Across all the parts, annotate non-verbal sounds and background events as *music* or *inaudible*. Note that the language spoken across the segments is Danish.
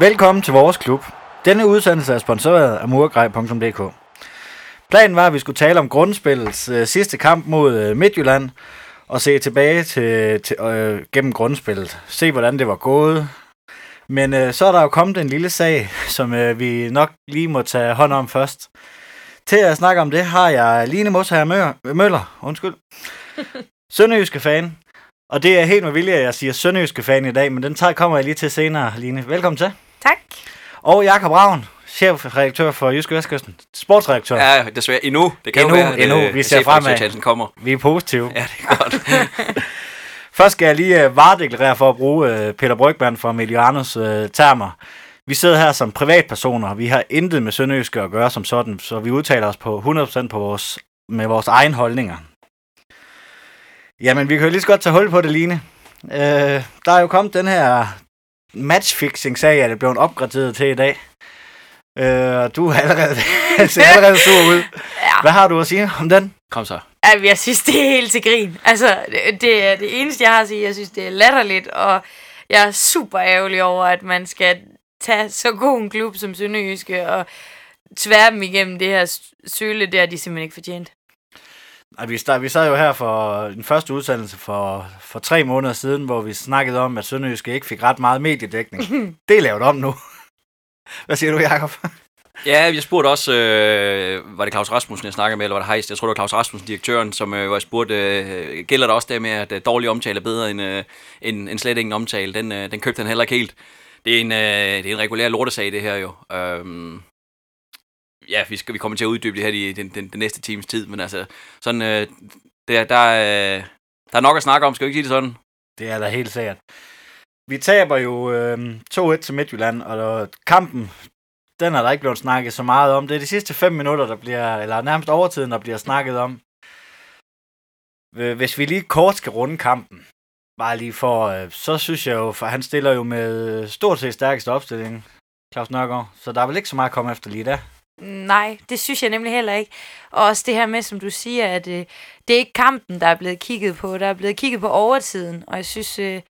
Velkommen til vores klub. Denne udsendelse er sponsoreret af murgrej.dk. Planen var, at vi skulle tale om grundspillets øh, sidste kamp mod øh, Midtjylland, og se tilbage til, til, øh, gennem grundspillet. Se, hvordan det var gået. Men øh, så er der jo kommet en lille sag, *laughs* som øh, vi nok lige må tage hånd om først. Til at snakke om det har jeg Line Mosher Møller, Møller undskyld. *laughs* Sønderjyske fan. Og det er helt med vilje, at jeg siger Sønderjyske fan i dag, men den tager kommer jeg lige til senere, Line. Velkommen til. Tak. Og Jakob Ravn, chefredaktør for Jyske Vestkysten. Sportsredaktør. Ja, desværre endnu. Det kan Endnu, jo være, at, endnu. øh, Vi ser fremad. Kommer. Vi er positive. Ja, det er godt. *laughs* Først skal jeg lige uh, varedeklarere for at bruge uh, Peter Brygman fra Milianos uh, termer. Vi sidder her som privatpersoner. Vi har intet med Sønderjyske at gøre som sådan, så vi udtaler os på 100% på vores, med vores egen holdninger. Jamen, vi kan jo lige så godt tage hul på det, Line. Uh, der er jo kommet den her matchfixing-sag, er det blevet opgraderet til i dag. Uh, du er allerede, *laughs* ser allerede sur ud. Ja. Hvad har du at sige om den? Kom så. Ej, Jeg synes, det er helt til grin. Altså, det, det er det eneste, jeg har at sige. Jeg synes, det er latterligt, og jeg er super ærgerlig over, at man skal tage så god en klub som Sønderjyske og tvære dem igennem det her søle, det har de simpelthen ikke fortjent. Ej, vi, start, vi sad jo her for den første udsendelse for, for tre måneder siden, hvor vi snakkede om, at Sønderjyske ikke fik ret meget mediedækning. *laughs* det er lavet om nu. *laughs* Hvad siger du, Jacob? Ja, jeg spurgte også, øh, var det Claus Rasmussen, jeg snakkede med, eller var det Heist? Jeg tror, det var Claus Rasmussen, direktøren, som øh, var spurgt, øh, gælder der også det med, at øh, dårlig omtale er bedre end, øh, end, end slet ingen omtale? Den, øh, den købte han heller ikke helt. Det er en, øh, det er en regulær lortesag, det her jo. Øhm, ja, vi, skal, vi kommer til at uddybe det her i den, den, den næste times tid, men altså, sådan, øh, der, der, øh, der er nok at snakke om, skal vi ikke sige det sådan? Det er da helt sikkert. Vi taber jo øh, 2-1 til Midtjylland, og kampen, den er der ikke blevet snakket så meget om. Det er de sidste 5 minutter, der bliver, eller nærmest overtiden, der bliver snakket om. Øh, hvis vi lige kort skal runde kampen, bare lige for, øh, så synes jeg jo, for han stiller jo med stort set stærkeste opstilling, Claus Nørgaard, så der er vel ikke så meget at komme efter lige der. Nej, det synes jeg nemlig heller ikke. Og også det her med, som du siger, at øh, det er ikke kampen, der er blevet kigget på. Der er blevet kigget på overtiden. Og jeg synes, øh,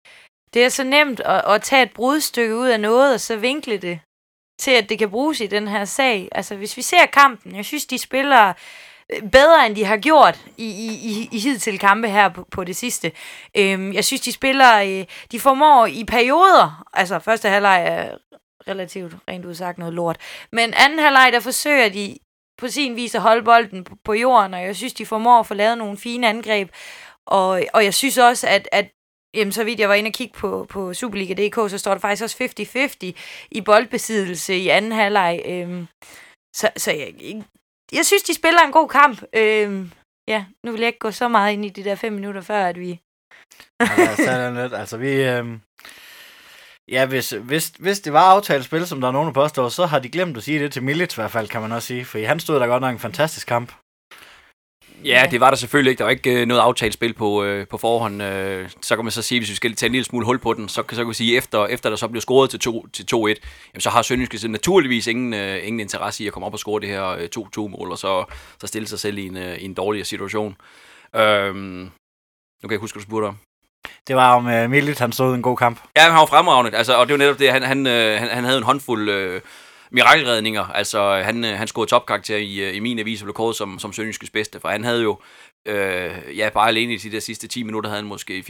det er så nemt at, at tage et brudstykke ud af noget, og så vinkle det til, at det kan bruges i den her sag. Altså, hvis vi ser kampen, jeg synes, de spiller øh, bedre, end de har gjort i, i, i, i hidtil kampe her på, på det sidste. Øhm, jeg synes, de spiller, øh, de formår i perioder, altså første halvleg er relativt rent udsagt noget lort, men anden halvleg, der forsøger de på sin vis at holde bolden på, jorden, og jeg synes, de formår at få lavet nogle fine angreb. Og, og jeg synes også, at, at jamen, så vidt jeg var inde og kigge på, på Superliga.dk, så står der faktisk også 50-50 i boldbesiddelse i anden halvleg. Øhm, så, så jeg, jeg synes, de spiller en god kamp. Øhm, ja, nu vil jeg ikke gå så meget ind i de der fem minutter før, at vi... Ja, altså, sådan lidt. Altså, vi... øhm, Ja, hvis, hvis, hvis det var aftalt spil, som der er nogen, der påstår, så har de glemt at sige det til Milic i hvert fald, kan man også sige. For han stod der godt nok en fantastisk kamp. Ja, det var der selvfølgelig ikke. Der var ikke øh, noget aftalt spil på, øh, på forhånd. Øh, så kan man så sige, hvis vi skal tage en lille smule hul på den, så, kan- så kan vi sige, efter, efter der så blev scoret til 2 til 2-1, jamen, så har Sønderjyske naturligvis ingen, øh, ingen interesse i at komme op og score det her øh, 2-2-mål, og så, så stille sig selv i en, øh, i en dårligere situation. Øhm, nu kan jeg huske, hvad du spurgte om. Det var om uh, Milic, han stod en god kamp. Ja, han var fremragende, altså, og det var netop det, han, han, øh, han, han havde en håndfuld øh, mirakelredninger, altså han, øh, han scorede topkarakter i, øh, i min avis og blev kåret som, som Sønderjyskes bedste, for han havde jo, øh, ja, bare alene i de der sidste 10 minutter havde han måske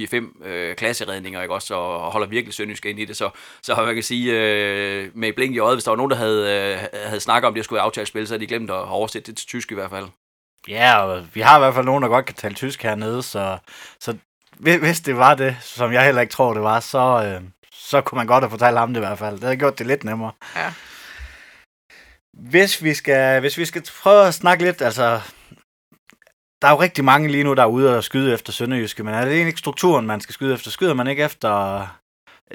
4-5 øh, klasseredninger, ikke også, og, og holder virkelig Sønderjyske ind i det, så, så man kan sige, øh, med blink i øjet, hvis der var nogen, der havde, øh, havde snakket om, det skulle være aftalt spil, så havde de glemt at oversætte det til tysk i hvert fald. Ja, og vi har i hvert fald nogen, der godt kan tale tysk hernede, så, så hvis, det var det, som jeg heller ikke tror, det var, så, øh, så kunne man godt have fortalt ham det i hvert fald. Det havde gjort det lidt nemmere. Ja. Hvis vi skal, hvis vi skal prøve at snakke lidt, altså... Der er jo rigtig mange lige nu, der er ude og skyde efter Sønderjyske, men er det egentlig ikke strukturen, man skal skyde efter? Skyder man ikke efter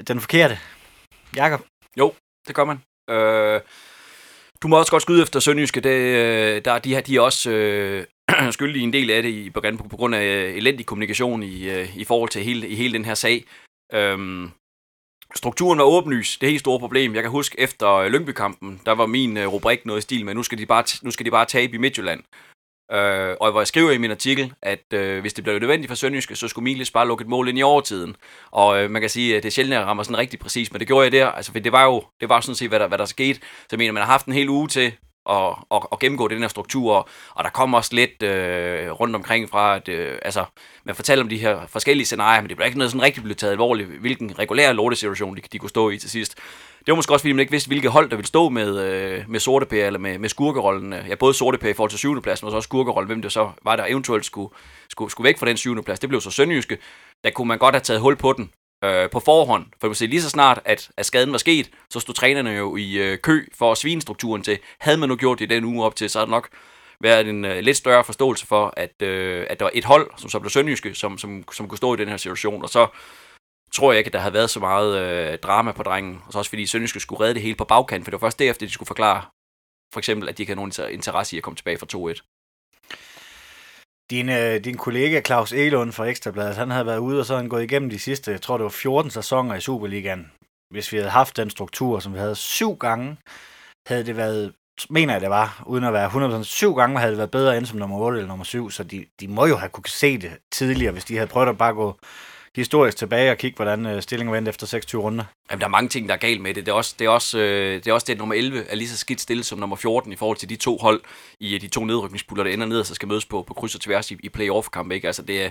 den forkerte? Jakob? Det gør man. Øh, du må også godt skyde efter Sønderjyske. Det, øh, der, de, her, de er også øh, *clears throat* skyldig i en del af det i, på, på, grund af øh, elendig kommunikation i, øh, i forhold til hele, i hele den her sag. Øhm, strukturen var åbenlys. Det er helt store problem. Jeg kan huske efter øh, Lyngby-kampen, der var min rubrik noget i stil med, nu skal de bare, nu skal de bare tabe i Midtjylland. Øh, og hvor jeg skriver i min artikel, at øh, hvis det bliver nødvendigt for Sønderjyske, så skulle Miles bare lukke et mål ind i overtiden. Og øh, man kan sige, at det er sjældent, at jeg rammer sådan rigtig præcis, men det gjorde jeg der. Altså, for det var jo det var sådan set, hvad der, hvad der skete. Så jeg mener, man har haft en hel uge til at, at, at gennemgå den her struktur, og der kommer også lidt øh, rundt omkring fra, at øh, altså, man fortæller om de her forskellige scenarier, men det bliver ikke noget sådan rigtig blevet taget alvorligt, hvilken regulær lortesituation de, de kunne stå i til sidst. Det var måske også, fordi man ikke vidste, hvilke hold, der ville stå med, øh, med sorte pære, eller med, med skurkerollen. Øh, ja, både sorte pære i forhold til syvende plads, men også skurkerollen, hvem det så var, der eventuelt skulle, skulle, skulle væk fra den syvende plads. Det blev så sønderjyske. Der kunne man godt have taget hul på den øh, på forhånd. For du se, lige så snart, at, at skaden var sket, så stod trænerne jo i øh, kø for at svine strukturen til. Havde man nu gjort det den uge op til, så er det nok været en øh, lidt større forståelse for, at, øh, at der var et hold, som så blev sønderjyske, som, som, som kunne stå i den her situation. Og så tror jeg ikke, at der havde været så meget øh, drama på drengen. Og så også fordi Sønderjyske skulle redde det hele på bagkant, for det var først derefter, de skulle forklare, for eksempel, at de ikke havde nogen interesse i at komme tilbage fra 2-1. Din, øh, din kollega Claus Elund fra Ekstrabladet, han havde været ude og så han gået igennem de sidste, jeg tror det var 14 sæsoner i Superligaen. Hvis vi havde haft den struktur, som vi havde syv gange, havde det været, mener jeg det var, uden at være 100%, syv gange havde det været bedre end som nummer 8 eller nummer 7, så de, de må jo have kunne se det tidligere, hvis de havde prøvet at bare gå historisk tilbage og kigge, hvordan øh, stillingen vendte efter 26 runder? Jamen, der er mange ting, der er galt med det. Det er også det, er også, øh, det, er også det at nummer 11 er lige så skidt stille som nummer 14 i forhold til de to hold i øh, de to nedrykningspuller, der ender ned og så skal mødes på, på kryds og tværs i, i playoff-kamp. Ikke? Altså, det er,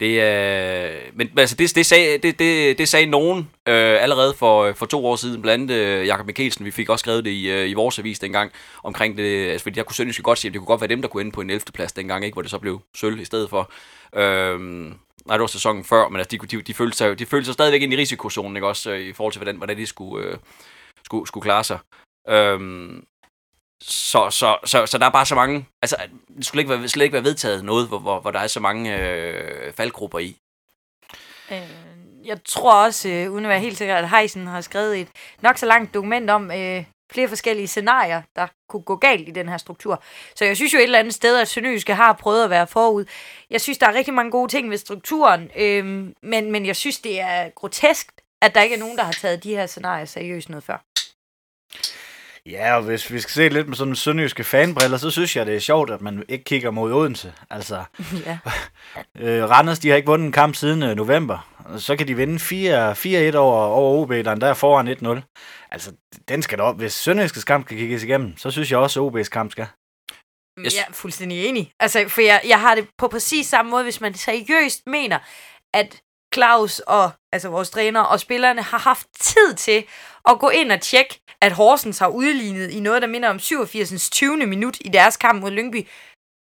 det er, men altså det, det, sagde, det, det, det sagde nogen øh, allerede for, for to år siden, blandt andet øh, Jakob Mikkelsen, vi fik også skrevet det i, øh, i vores avis dengang, omkring det, altså fordi jeg kunne sønderjyske godt sige, at det kunne godt være dem, der kunne ende på en 11. plads dengang, ikke, hvor det så blev sølv i stedet for. Øh, nej, det var sæsonen før, men altså, de, de, de, følte sig, de følte sig stadigvæk ind i risikozonen, ikke også, øh, i forhold til, hvordan, hvordan de skulle, øh, skulle, skulle klare sig. Øhm, så, så, så, så der er bare så mange, altså, det skulle ikke være, slet ikke være vedtaget noget, hvor, hvor, hvor der er så mange øh, faldgrupper i. Øh, jeg tror også, øh, uden at være helt sikker, at Heisen har skrevet et nok så langt dokument om, øh, flere forskellige scenarier, der kunne gå galt i den her struktur. Så jeg synes jo et eller andet sted, at Sønderjyske har prøvet at være forud. Jeg synes, der er rigtig mange gode ting ved strukturen, øhm, men, men jeg synes, det er grotesk, at der ikke er nogen, der har taget de her scenarier seriøst noget før. Ja, og hvis vi skal se lidt med sådan en sønderjyske fanbriller, så synes jeg, det er sjovt, at man ikke kigger mod Odense. Altså, *laughs* ja. *laughs* øh, Randers, de har ikke vundet en kamp siden øh, november. Så kan de vinde 4-1 over, over OB, der er foran 1-0. Altså, den skal da op. Hvis Sønderjyskes kamp kan kigges igennem, så synes jeg også, at OB's kamp skal. Yes. Jeg er fuldstændig enig. Altså, for jeg, jeg har det på præcis samme måde, hvis man seriøst mener, at Claus og altså vores træner og spillerne har haft tid til at gå ind og tjekke, at Horsens har udlignet i noget, der minder om 87. 20. minut i deres kamp mod Lyngby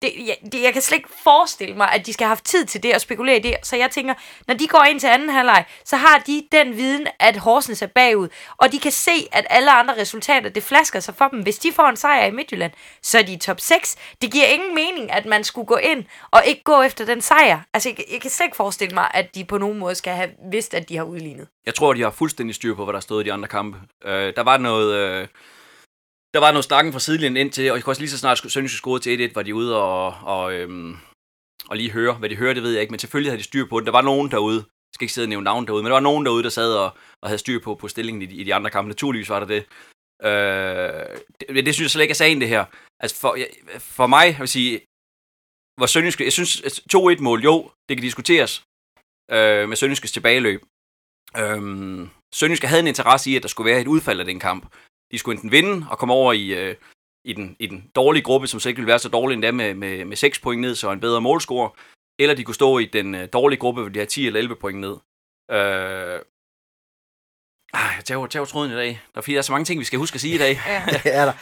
det, jeg, det, jeg kan slet ikke forestille mig, at de skal have haft tid til det og spekulere i det. Så jeg tænker, når de går ind til anden halvleg, så har de den viden, at Horsens er bagud. Og de kan se, at alle andre resultater, det flasker sig for dem. Hvis de får en sejr i Midtjylland, så er de i top 6. Det giver ingen mening, at man skulle gå ind og ikke gå efter den sejr. Altså, jeg, jeg kan slet ikke forestille mig, at de på nogen måde skal have vidst, at de har udlignet. Jeg tror, de har fuldstændig styr på, hvad der stod i de andre kampe. Øh, der var noget... Øh der var noget stakken fra sidelinjen ind til, og jeg kunne også lige så snart Sønderjysk scorede til 1-1, var de ude og, og, øhm, og lige høre. Hvad de hører, det ved jeg ikke, men selvfølgelig havde de styr på det. Der var nogen derude, jeg skal ikke sidde og nævne navn derude, men der var nogen derude, der sad og, og havde styr på, på stillingen i de, i de andre kampe. Naturligvis var der det. Øh, det, det synes jeg slet ikke er sagen, det her. Altså for, for mig, jeg vil sige, var Sønderjysk, jeg synes 2-1-mål, jo, det kan diskuteres øh, med Sønderjyskes tilbageløb. Øh, Sønderjysk havde en interesse i, at der skulle være et udfald af den kamp. De skulle enten vinde og komme over i, øh, i, den, i den dårlige gruppe, som så ikke ville være så dårlig endda med, med, med 6 point ned, så en bedre målscore, eller de kunne stå i den øh, dårlige gruppe, hvor de har 10 eller 11 point ned. Øh, Ah, jeg tager, tager tråden i dag. Der er, fordi, der er så mange ting, vi skal huske at sige i dag. *laughs* ja, *laughs* det er der.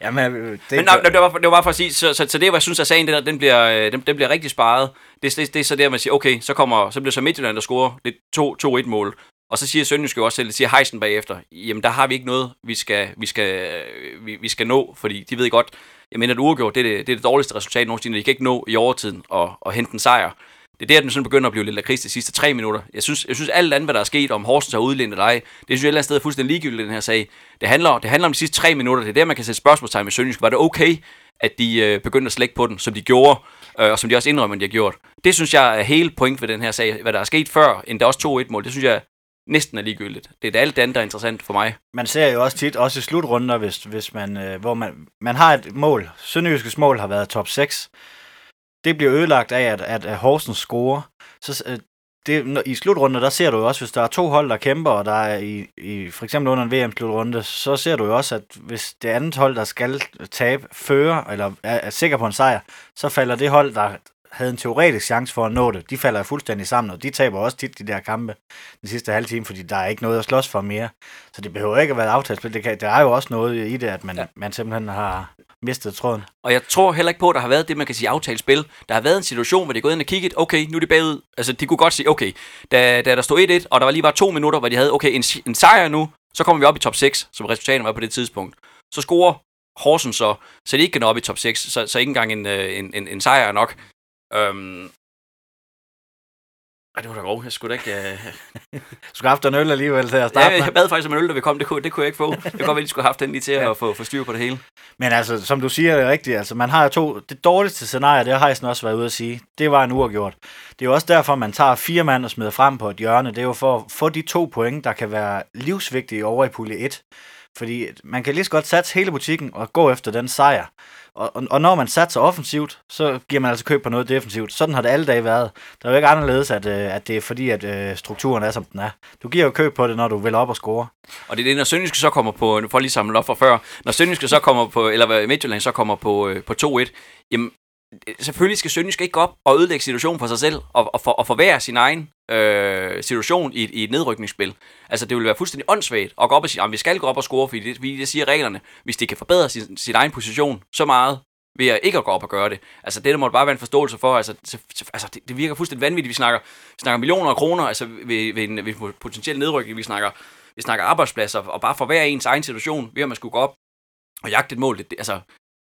Jamen, øh, det, Men nej, det, var, det var bare for at sige, så, så, så det, hvad jeg synes, at sagen, den, der, den, bliver, øh, den, den bliver rigtig sparet. Det, det, det er så der, man siger, okay, så, kommer, så bliver så Midtjylland, der scorer det 2-1-mål. Og så siger Sønderjysk jo også selv, siger Heisen bagefter, jamen der har vi ikke noget, vi skal, vi skal, vi, vi skal nå, fordi de ved godt, jeg mener, at uafgjort, det er det, det, er det dårligste resultat nogensinde, de kan ikke nå i overtiden og, og hente en sejr. Det er der, den sådan begynder at blive lidt lakrids de sidste tre minutter. Jeg synes, jeg synes alt andet, hvad der er sket, om Horsens har udlignet eller ej, det synes jeg et eller andet sted er fuldstændig ligegyldigt i den her sag. Det handler, det handler om de sidste tre minutter. Det er der, man kan sætte spørgsmålstegn med Sønderjysk. Var det okay, at de øh, begyndte at slække på den, som de gjorde, øh, og som de også indrømmer, at de har gjort? Det synes jeg er hele point ved den her sag. Hvad der er sket før, end der også 2-1-mål, det synes jeg næsten er ligegyldigt. Det er det alt andet, der er interessant for mig. Man ser jo også tit, også i slutrunder, hvis, hvis man, øh, hvor man, man har et mål. Sønderjyskets mål har været top 6. det bliver ødelagt af, at, at, at Horsens scorer. Så, øh, det, når, I slutrunder, der ser du jo også, hvis der er to hold, der kæmper, og der er i, i for eksempel under en VM-slutrunde, så ser du jo også, at hvis det andet hold, der skal tabe, fører, eller er, er sikker på en sejr, så falder det hold, der havde en teoretisk chance for at nå det, de falder fuldstændig sammen, og de taber også tit de der kampe den sidste halve time, fordi der er ikke noget at slås for mere. Så det behøver ikke at være et aftalespil. Det kan, der er jo også noget i det, at man, ja. man simpelthen har mistet tråden. Og jeg tror heller ikke på, at der har været det, man kan sige aftalespil. Der har været en situation, hvor de er gået ind og kigget, okay, nu er de bagud. Altså, de kunne godt sige, okay, da, da der stod 1-1, og der var lige var to minutter, hvor de havde, okay, en, en sejr nu, så kommer vi op i top 6, som resultatet var på det tidspunkt. Så scorer Horsens så, så de ikke kan nå op i top 6, så, så ikke engang en, øh, en, en, en sejr er nok. Øhm, ej, det var da grov. Jeg skulle da ikke... Du *laughs* skulle have haft en øl alligevel til at starte ja, jeg bad faktisk om en øl, da vi kom. Det kunne, det kunne jeg ikke få. *laughs* Det kunne godt være, skulle have haft den lige til ja. at få, få styr på det hele. Men altså, som du siger, det er rigtigt. Altså, man har to... Det dårligste scenarie, det har Heisen også været ude at sige. Det var en uafgjort. Det er jo også derfor, man tager fire mand og smider frem på et hjørne. Det er jo for at få de to point, der kan være livsvigtige over i pulje 1. Fordi man kan lige så godt satse hele butikken og gå efter den sejr. Og, og, og når man satser offensivt, så giver man altså køb på noget defensivt. Sådan har det alle dage været. Der er jo ikke anderledes, at, øh, at det er fordi, at øh, strukturen er, som den er. Du giver jo køb på det, når du vil op og score. Og det er det, når Sønderjyske så kommer på, for lige samle op fra før, når Sønderjyske så kommer på, eller Midtjylland så kommer på, øh, på 2-1, jamen selvfølgelig skal Sønderjysk ikke gå op og ødelægge situationen for sig selv, og, og, for, og forvære sin egen øh, situation i, i et nedrykningsspil. Altså, det vil være fuldstændig åndssvagt at gå op og sige, at vi skal gå op og score, fordi det, fordi det siger reglerne. Hvis det kan forbedre sin, sin egen position så meget, ved at ikke at gå op og gøre det. Altså, det der må bare være en forståelse for. Altså, altså det, det virker fuldstændig vanvittigt. Vi snakker, vi snakker millioner af kroner altså, ved, ved, en, ved en potentiel nedrykning. Vi snakker, vi snakker arbejdspladser, og bare for hver ens egen situation, ved at man skulle gå op og jagte et mål. Det, altså,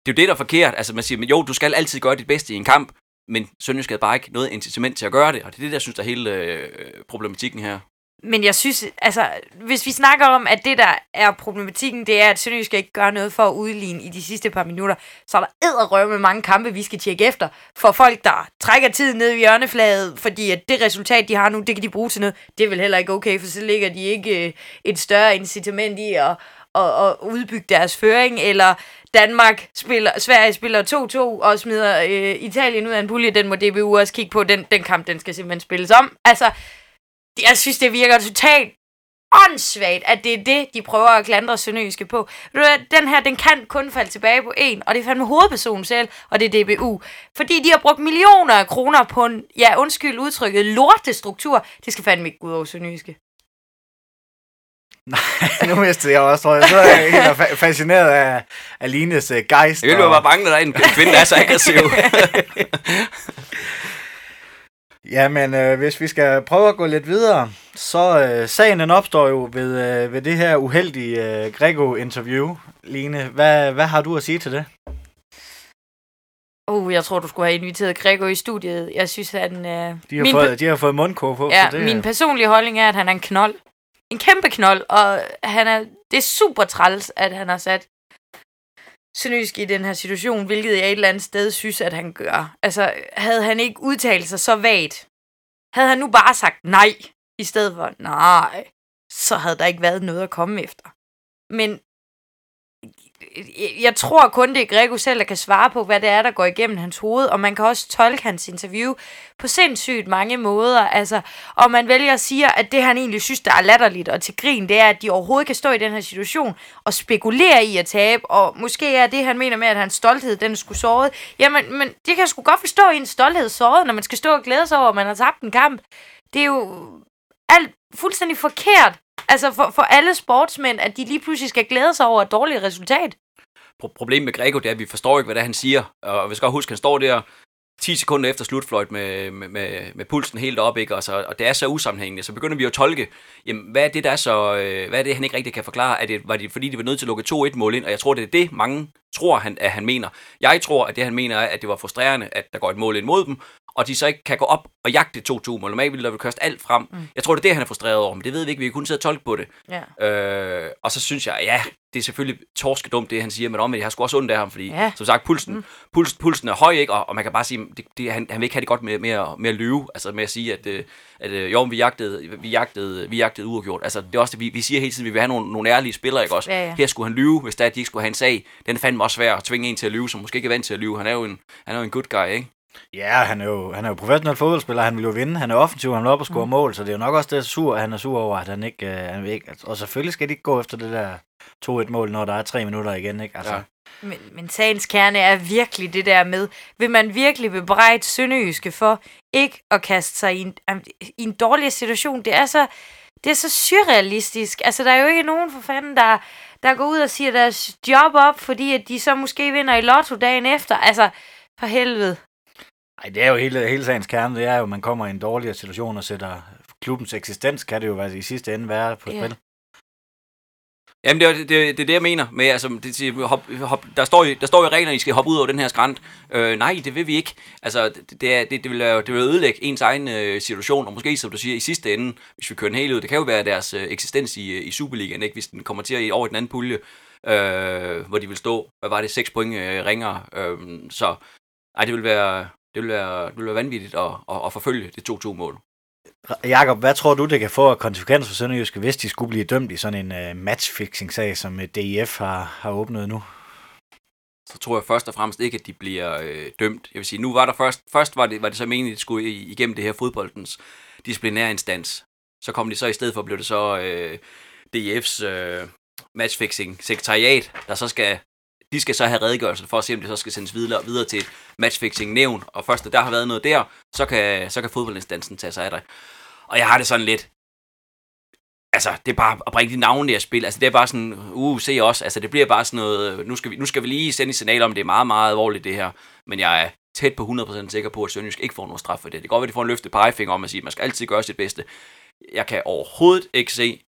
det er jo det, der er forkert. Altså, man siger, men jo, du skal altid gøre dit bedste i en kamp, men Sønderjysk havde bare ikke noget incitament til at gøre det, og det er det, der synes, der er hele øh, problematikken her. Men jeg synes, altså, hvis vi snakker om, at det, der er problematikken, det er, at Sønderjysk ikke gør noget for at udligne i de sidste par minutter, så er der æderrøve med mange kampe, vi skal tjekke efter, for folk, der trækker tiden ned i hjørneflaget, fordi at det resultat, de har nu, det kan de bruge til noget. Det er vel heller ikke okay, for så ligger de ikke øh, et større incitament i at, at, at udbygge deres føring, eller Danmark spiller, Sverige spiller 2-2 og smider øh, Italien ud af en pulje, den må DBU også kigge på, den, den kamp, den skal simpelthen spilles om. Altså, jeg synes, det virker totalt åndssvagt, at det er det, de prøver at klandre Sønderjyske på. Den her, den kan kun falde tilbage på en, og det er fandme hovedpersonen selv, og det er DBU. Fordi de har brugt millioner af kroner på en, ja, undskyld udtrykket, lortestruktur. Det skal fandme ikke gå ud over Sønderjyske. *laughs* Nej, nu mistede jeg også, tror jeg. Så er jeg helt fascineret af, af Lines uh, gejst. Jeg ville og... bare bange, at der er en kvinde, der er så aggressiv. *laughs* ja, men øh, hvis vi skal prøve at gå lidt videre, så øh, sagen den opstår jo ved, øh, ved det her uheldige øh, Grego-interview. Line, hvad, hvad har du at sige til det? Uh, jeg tror, du skulle have inviteret Gregor i studiet. Jeg synes, at han... Øh, de, har fået, de har fået mundkår på. Ja, det min personlige holdning er, at han er en knold en kæmpe knold, og han er, det er super træls, at han har sat Sønderjysk i den her situation, hvilket jeg et eller andet sted synes, at han gør. Altså, havde han ikke udtalt sig så vagt, havde han nu bare sagt nej, i stedet for nej, så havde der ikke været noget at komme efter. Men Øh, jeg tror kun, det er Grego selv, der kan svare på, hvad det er, der går igennem hans hoved, og man kan også tolke hans interview på sindssygt mange måder. Altså, og man vælger at sige, at det han egentlig synes, der er latterligt og til grin, det er, at de overhovedet kan stå i den her situation og spekulere i at tabe, og måske er det, han mener med, at hans stolthed, den skulle såret. Jamen, men det kan jeg sgu godt forstå, at en stolthed såret, når man skal stå og glæde sig over, at man har tabt en kamp. Det er jo alt fuldstændig forkert altså for, for alle sportsmænd, at de lige pludselig skal glæde sig over et dårligt resultat. Problemet med Grego, det er, at vi forstår ikke, hvad det er, han siger. Og vi skal også huske, at han står der 10 sekunder efter slutfløjt med, med, med, med pulsen helt op, ikke? Og, så, og det er så usammenhængende, så begynder vi at tolke, jamen, hvad er det, der er så, øh, hvad er det, han ikke rigtig kan forklare? Er det, var det fordi, de var nødt til at lukke 2-1 mål ind? Og jeg tror, det er det, mange tror, han, at han mener. Jeg tror, at det, han mener, er, at det var frustrerende, at der går et mål ind mod dem, og de så ikke kan gå op og jagte 2-2 mål. Normalt ville der vel kaste alt frem. Mm. Jeg tror, det er det, han er frustreret over, men det ved vi ikke. Vi kan kun sidde og tolke på det. Ja. Øh, og så synes jeg, ja, det er selvfølgelig torskedumt, det han siger, men om, jeg har sgu også ondt af ham, fordi ja. som sagt, pulsen, mm. puls, pulsen er høj, ikke? Og, og man kan bare sige, det, det, han, han vil ikke have det godt med, med, at, med at lyve, altså med at sige, at, øh, at, at jo, vi jagtede, vi jagtede, vi jagtede uafgjort. Altså, det er også det, vi, vi siger hele tiden, vi vil have nogle, nogle ærlige spillere, ikke også? Ja, ja. Her skulle han lyve, hvis der, de ikke skulle have en sag. Den fandt mig også svær at tvinge en til at lyve, som måske ikke er vant til at lyve. Han er jo en, han er jo en good guy, ikke? Ja, han er jo, han er jo professionel fodboldspiller, han vil jo vinde, han er offensiv, han vil op og score mm. mål, så det er jo nok også det sur, han er sur over, at han ikke, øh, han vil ikke og selvfølgelig skal de ikke gå efter det der 2-1-mål, når der er tre minutter igen, ikke? Altså, ja. Men, men sagens kerne er virkelig det der med, vil man virkelig bebrejde Sønderjyske for ikke at kaste sig i en, i en dårlig situation? Det er så, det er så surrealistisk. Altså, der er jo ikke nogen for fanden, der, der går ud og siger deres job op, fordi at de så måske vinder i lotto dagen efter. Altså, for helvede. Nej, det er jo hele, hele sagens kerne. Det er jo, at man kommer i en dårligere situation og sætter klubbens eksistens, kan det jo være, i sidste ende være på ja. spil. Jamen, det er det, det, det, det, jeg mener med, altså, det, hop, hop, der, står i, der står i reglerne, at I skal hoppe ud over den her skrant. Øh, nej, det vil vi ikke. Altså, det, det, er, det, vil, det vil ødelægge ens egen øh, situation, og måske, som du siger, i sidste ende, hvis vi kører den helt ud, det kan jo være deres øh, eksistens i, i Superligaen, ikke? hvis den kommer til at i over den anden pulje, øh, hvor de vil stå, hvad var det, 6 point øh, ringere. Øh, så nej, det vil være, det vil være, det vil være vanvittigt at, at, at forfølge det 2-2-mål. Jakob, hvad tror du, det kan få konsekvenser for Sønderjyske, hvis de skulle blive dømt i sådan en uh, matchfixing-sag, som uh, øh, DIF har, har åbnet nu? Så tror jeg først og fremmest ikke, at de bliver øh, dømt. Jeg vil sige, nu var der først, først var det, var det så meningen, at de skulle igennem det her fodboldens disciplinære instans. Så kom de så i stedet for, blev det så øh, DIF's øh, matchfixing sekretariat, der så skal de skal så have redegørelsen for at se, om det så skal sendes videre, videre til et matchfixing-nævn, og først når der har været noget der, så kan, så kan fodboldinstansen tage sig af det. Og jeg har det sådan lidt, altså, det er bare at bringe de navne der spil, altså det er bare sådan, uh, se os, altså det bliver bare sådan noget, nu skal vi, nu skal vi lige sende et signal om, det er meget, meget alvorligt det her, men jeg er tæt på 100% sikker på, at Sønderjysk ikke får nogen straf for det. Det kan godt være, at de får en løftet pegefinger om at sige, at man skal altid gøre sit bedste. Jeg kan overhovedet ikke se,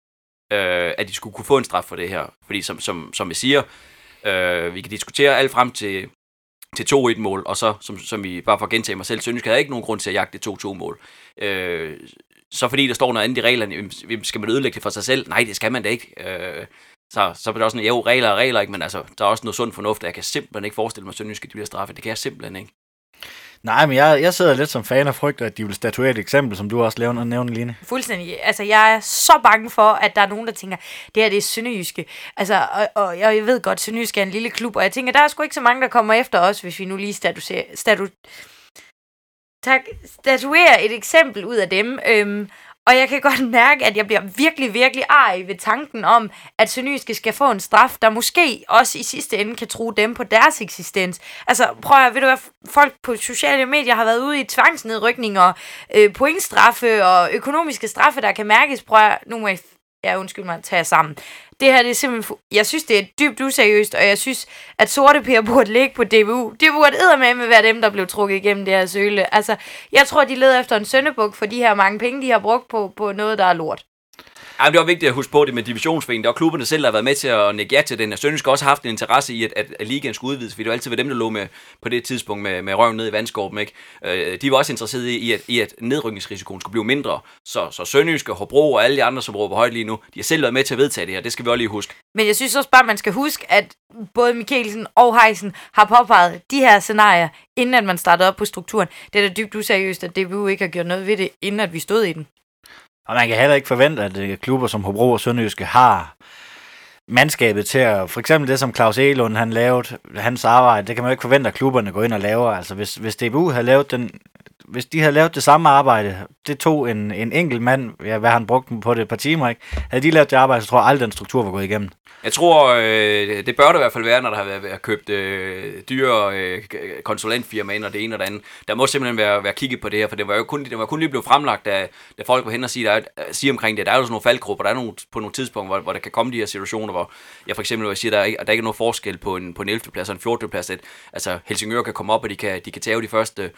øh, at de skulle kunne få en straf for det her, fordi som, som, som jeg siger, Øh, vi kan diskutere alt frem til, til 2-1-mål, og så, som, som vi bare for at gentage mig selv, Sønderjysk havde ikke nogen grund til at jagte 2-2-mål. Øh, så fordi der står noget andet i reglerne, skal man ødelægge det for sig selv? Nej, det skal man da ikke. Øh, så, så er det også sådan, jo, regler og regler, ikke? men altså, der er også noget sund fornuft, jeg kan simpelthen ikke forestille mig, at Sønderjysk bliver straffet. Det kan jeg simpelthen ikke. Nej, men jeg, jeg sidder lidt som fan og frygter, at de vil statuere et eksempel, som du også lavede nævner, Line. Fuldstændig. Altså, jeg er så bange for, at der er nogen, der tænker, det her det er Sønderjyske. Altså, og, og jeg ved godt, Sønderjyske er en lille klub, og jeg tænker, der er sgu ikke så mange, der kommer efter os, hvis vi nu lige statuerer, statu, tak, statuerer et eksempel ud af dem. Øhm, og jeg kan godt *laughs* mærke, at jeg bliver virkelig, virkelig arg ved tanken om, at Sønderjyske skal få en straf, der måske også i sidste ende kan true dem på deres eksistens. Altså, prøv at ved du hvad, folk på sociale medier har været ude i tvangsnedrykninger, øh, pointstraffe og økonomiske straffe, der kan mærkes. Prøv at, nu må jeg ja, undskyld mig, tage sammen. Det her, det er simpelthen, jeg synes, det er dybt useriøst, og jeg synes, at sorte piger *laughs* burde ligge på DBU. Det burde med være dem, der blev trukket igennem det her søle. Altså, jeg tror, de leder efter en søndebuk for de her mange penge, de har brugt på, på noget, der er lort. Ja, det var vigtigt at huske på det med divisionsforeningen. Der var klubberne selv, der har været med til at nægge ja til den. Og Sønderjysk også haft en interesse i, at, at, at ligaen skulle udvides, fordi det var altid ved dem, der lå med, på det tidspunkt med, med røven ned i vandskorben. Ikke? Øh, de var også interesserede i, at, i, at nedrykningsrisikoen skulle blive mindre. Så, så Sønderjysk og Hobro og alle de andre, som råber højt lige nu, de har selv været med til at vedtage det her. Det skal vi også lige huske. Men jeg synes også bare, man skal huske, at både Mikkelsen og Heisen har påpeget de her scenarier, inden at man startede op på strukturen. Det er da dybt useriøst, at DBU ikke har gjort noget ved det, inden at vi stod i den. Og man kan heller ikke forvente, at øh, klubber som Hobro og Sønderjyske har mandskabet til at, for eksempel det, som Claus Elund han lavede, hans arbejde, det kan man jo ikke forvente, at klubberne går ind og laver. Altså hvis, hvis DBU havde lavet den, hvis de havde lavet det samme arbejde, det tog en, en enkelt mand, ja, hvad han brugte på det et par timer, ikke? havde de lavet det arbejde, så tror jeg aldrig, den struktur var gået igennem. Jeg tror, øh, det bør det i hvert fald være, når der har været købt øh, dyre øh, konsulentfirmaer ind og det ene og det andet. Der må simpelthen være, være kigget på det her, for det var jo kun, det var kun lige blevet fremlagt, da, da folk var hen og sige, der er, øh, sige omkring det. Der er jo sådan nogle faldgrupper, der er nogle, på nogle tidspunkter, hvor, hvor der kan komme de her situationer, hvor jeg for eksempel vil sige, der er, ikke, der er ikke nogen forskel på en, på en 11. plads og en 14. plads. At, altså Helsingør kan komme op, og de kan, de kan tage de første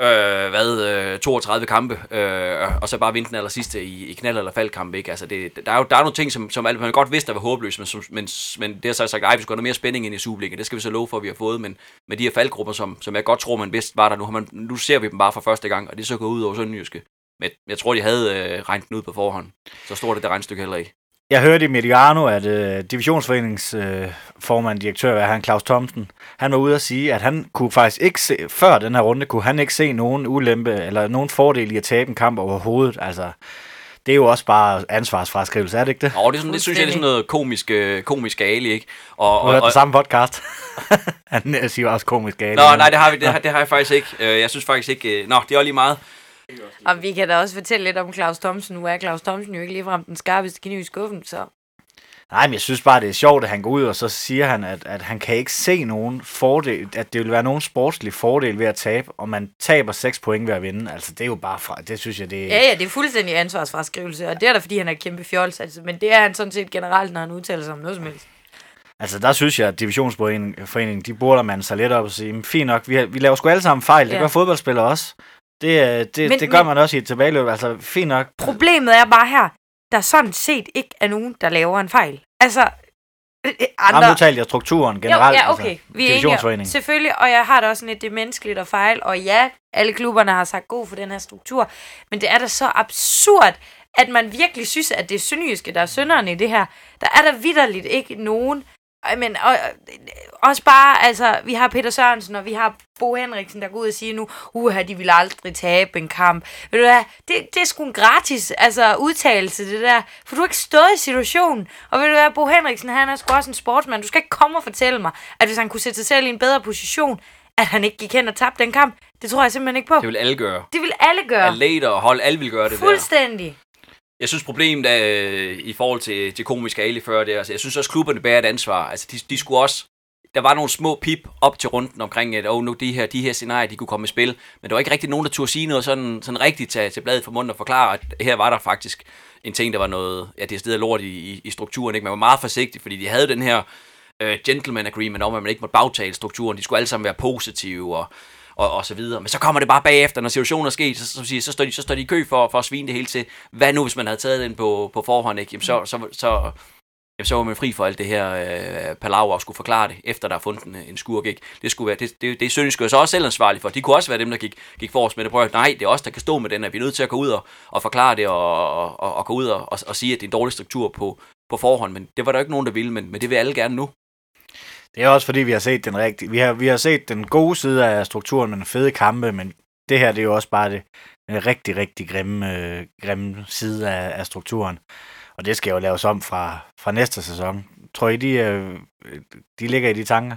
øh, hvad, øh, 32 kampe, øh, og så bare vinde den aller sidste i, i knald- eller faldkamp, ikke? Altså, det, der, er jo, der er nogle ting, som, som man godt vidste, der var håbløse, men, som, men, men det har så sagt, at vi skal have noget mere spænding ind i Superligaen, det skal vi så love for, at vi har fået, men med de her faldgrupper, som, som jeg godt tror, man vidste var der, nu, har man, nu ser vi dem bare for første gang, og det er så gået ud over Sønderjyske. Men jeg tror, de havde øh, regnet den ud på forhånd. Så stort er det regnstykke heller ikke. Jeg hørte i Mediano, at øh, divisionsforeningens øh, formand, direktør, han Claus Thomsen, han var ude at sige, at han kunne faktisk ikke se, før den her runde, kunne han ikke se nogen ulempe eller nogen fordel i at tabe en kamp overhovedet. Altså, det er jo også bare ansvarsfraskrivelse, er det ikke det? Og det, er sådan, det synes jeg det er sådan noget komisk, øh, komisk gale, ikke? Og, Og, og, den samme podcast. *laughs* Han siger også komisk gale. Nå, nej, det har, vi, det, har, det har jeg faktisk ikke. Øh, Jeg synes faktisk ikke... øh, Nå, det er også lige meget. Og vi kan da også fortælle lidt om Claus Thomsen. Nu er Claus Thomsen jo ikke ligefrem den skarpeste kniv i skuffen, så... Nej, men jeg synes bare, det er sjovt, at han går ud, og så siger han, at, at han kan ikke se nogen fordel, at det vil være nogen sportslig fordel ved at tabe, og man taber 6 point ved at vinde. Altså, det er jo bare fra, det synes jeg, det er... Ja, ja, det er fuldstændig ansvarsfraskrivelse, og det er da, fordi han er kæmpe fjols, altså, men det er han sådan set generelt, når han udtaler sig om noget som helst. Altså, der synes jeg, at divisionsforeningen, de burde man sig lidt op og sige, "Men fint nok, vi, har, vi laver sgu alle sammen fejl, det Ja. gør fodboldspillere også. Det, øh, det, Men- det gør men- man også i et tilbageløb, altså fint nok. Problemet er bare her, der sådan set ikke er nogen, der laver en fejl. Altså, øh, øh, andre... Andre... Nu talte jeg strukturen generelt, jo, ja, okay. altså, vi er enige. Selvfølgelig, og jeg har det også sådan lidt, det er menneskeligt at fejle, og ja, alle klubberne har sagt god for den her struktur, men det er da så absurd, at man virkelig synes, at det er Sønderjyske, der er synderne i det her. Der er der vidderligt ikke nogen, men og, og- også bare, altså, vi har Peter Sørensen, og vi har Bo Henriksen, der går ud og siger nu, uha, de vil aldrig tabe en kamp. Ved du hvad, det, det er sgu en gratis altså, udtalelse, det der. For du har ikke stået i situationen. Og ved du hvad, Bo Henriksen, han er sgu også en sportsmand. Du skal ikke komme og fortælle mig, at hvis han kunne sætte sig selv i en bedre position, at han ikke gik hen og tabte den kamp. Det tror jeg simpelthen ikke på. Det vil alle gøre. Det vil alle gøre. Atleter og hold, alle vil gøre det der. Fuldstændig. Jeg synes problemet er, øh, i forhold til, til komiske Ali før, det altså, jeg synes også, klubberne bærer et ansvar. Altså, de, de skulle også, der var nogle små pip op til runden omkring, at oh, nu de her, de her scenarier, de kunne komme i spil. Men der var ikke rigtig nogen, der turde sige noget sådan, sådan rigtigt til, til bladet for munden og forklare, at her var der faktisk en ting, der var noget, ja, det er stedet lort i, i, i strukturen. Ikke? Man var meget forsigtig, fordi de havde den her øh, gentleman agreement om, at man ikke måtte bagtale strukturen. De skulle alle sammen være positive og, og, og så videre. Men så kommer det bare bagefter, når situationen er sket, så, så, så, så, står, de, så står de i kø for, for at svine det hele til. Hvad nu, hvis man havde taget den på, på forhånd? Ikke? Jamen, så, så, så, jamen, så var man fri for alt det her øh, palaver og skulle forklare det, efter der er fundet en, en skurk. Ikke? Det, skulle være, det, det, det er Sønderjyske jo så også selv ansvarlig for. De kunne også være dem, der gik, gik forrest med det. Prøv at, nej, det er os, der kan stå med den, at vi er nødt til at gå ud og, og forklare det, og, og, og gå ud og, og, og sige, at det er en dårlig struktur på, på forhånd. Men det var der ikke nogen, der ville, men, men det vil alle gerne nu. Det er også fordi, vi har set den rigtige. Vi har, vi har set den gode side af strukturen med den fede kampe, men det her det er jo også bare det den rigtig, rigtig grimme, øh, grimme side af, af strukturen. Og det skal jo laves om fra, fra næste sæson. Tror I, de, øh, de ligger i de tanker?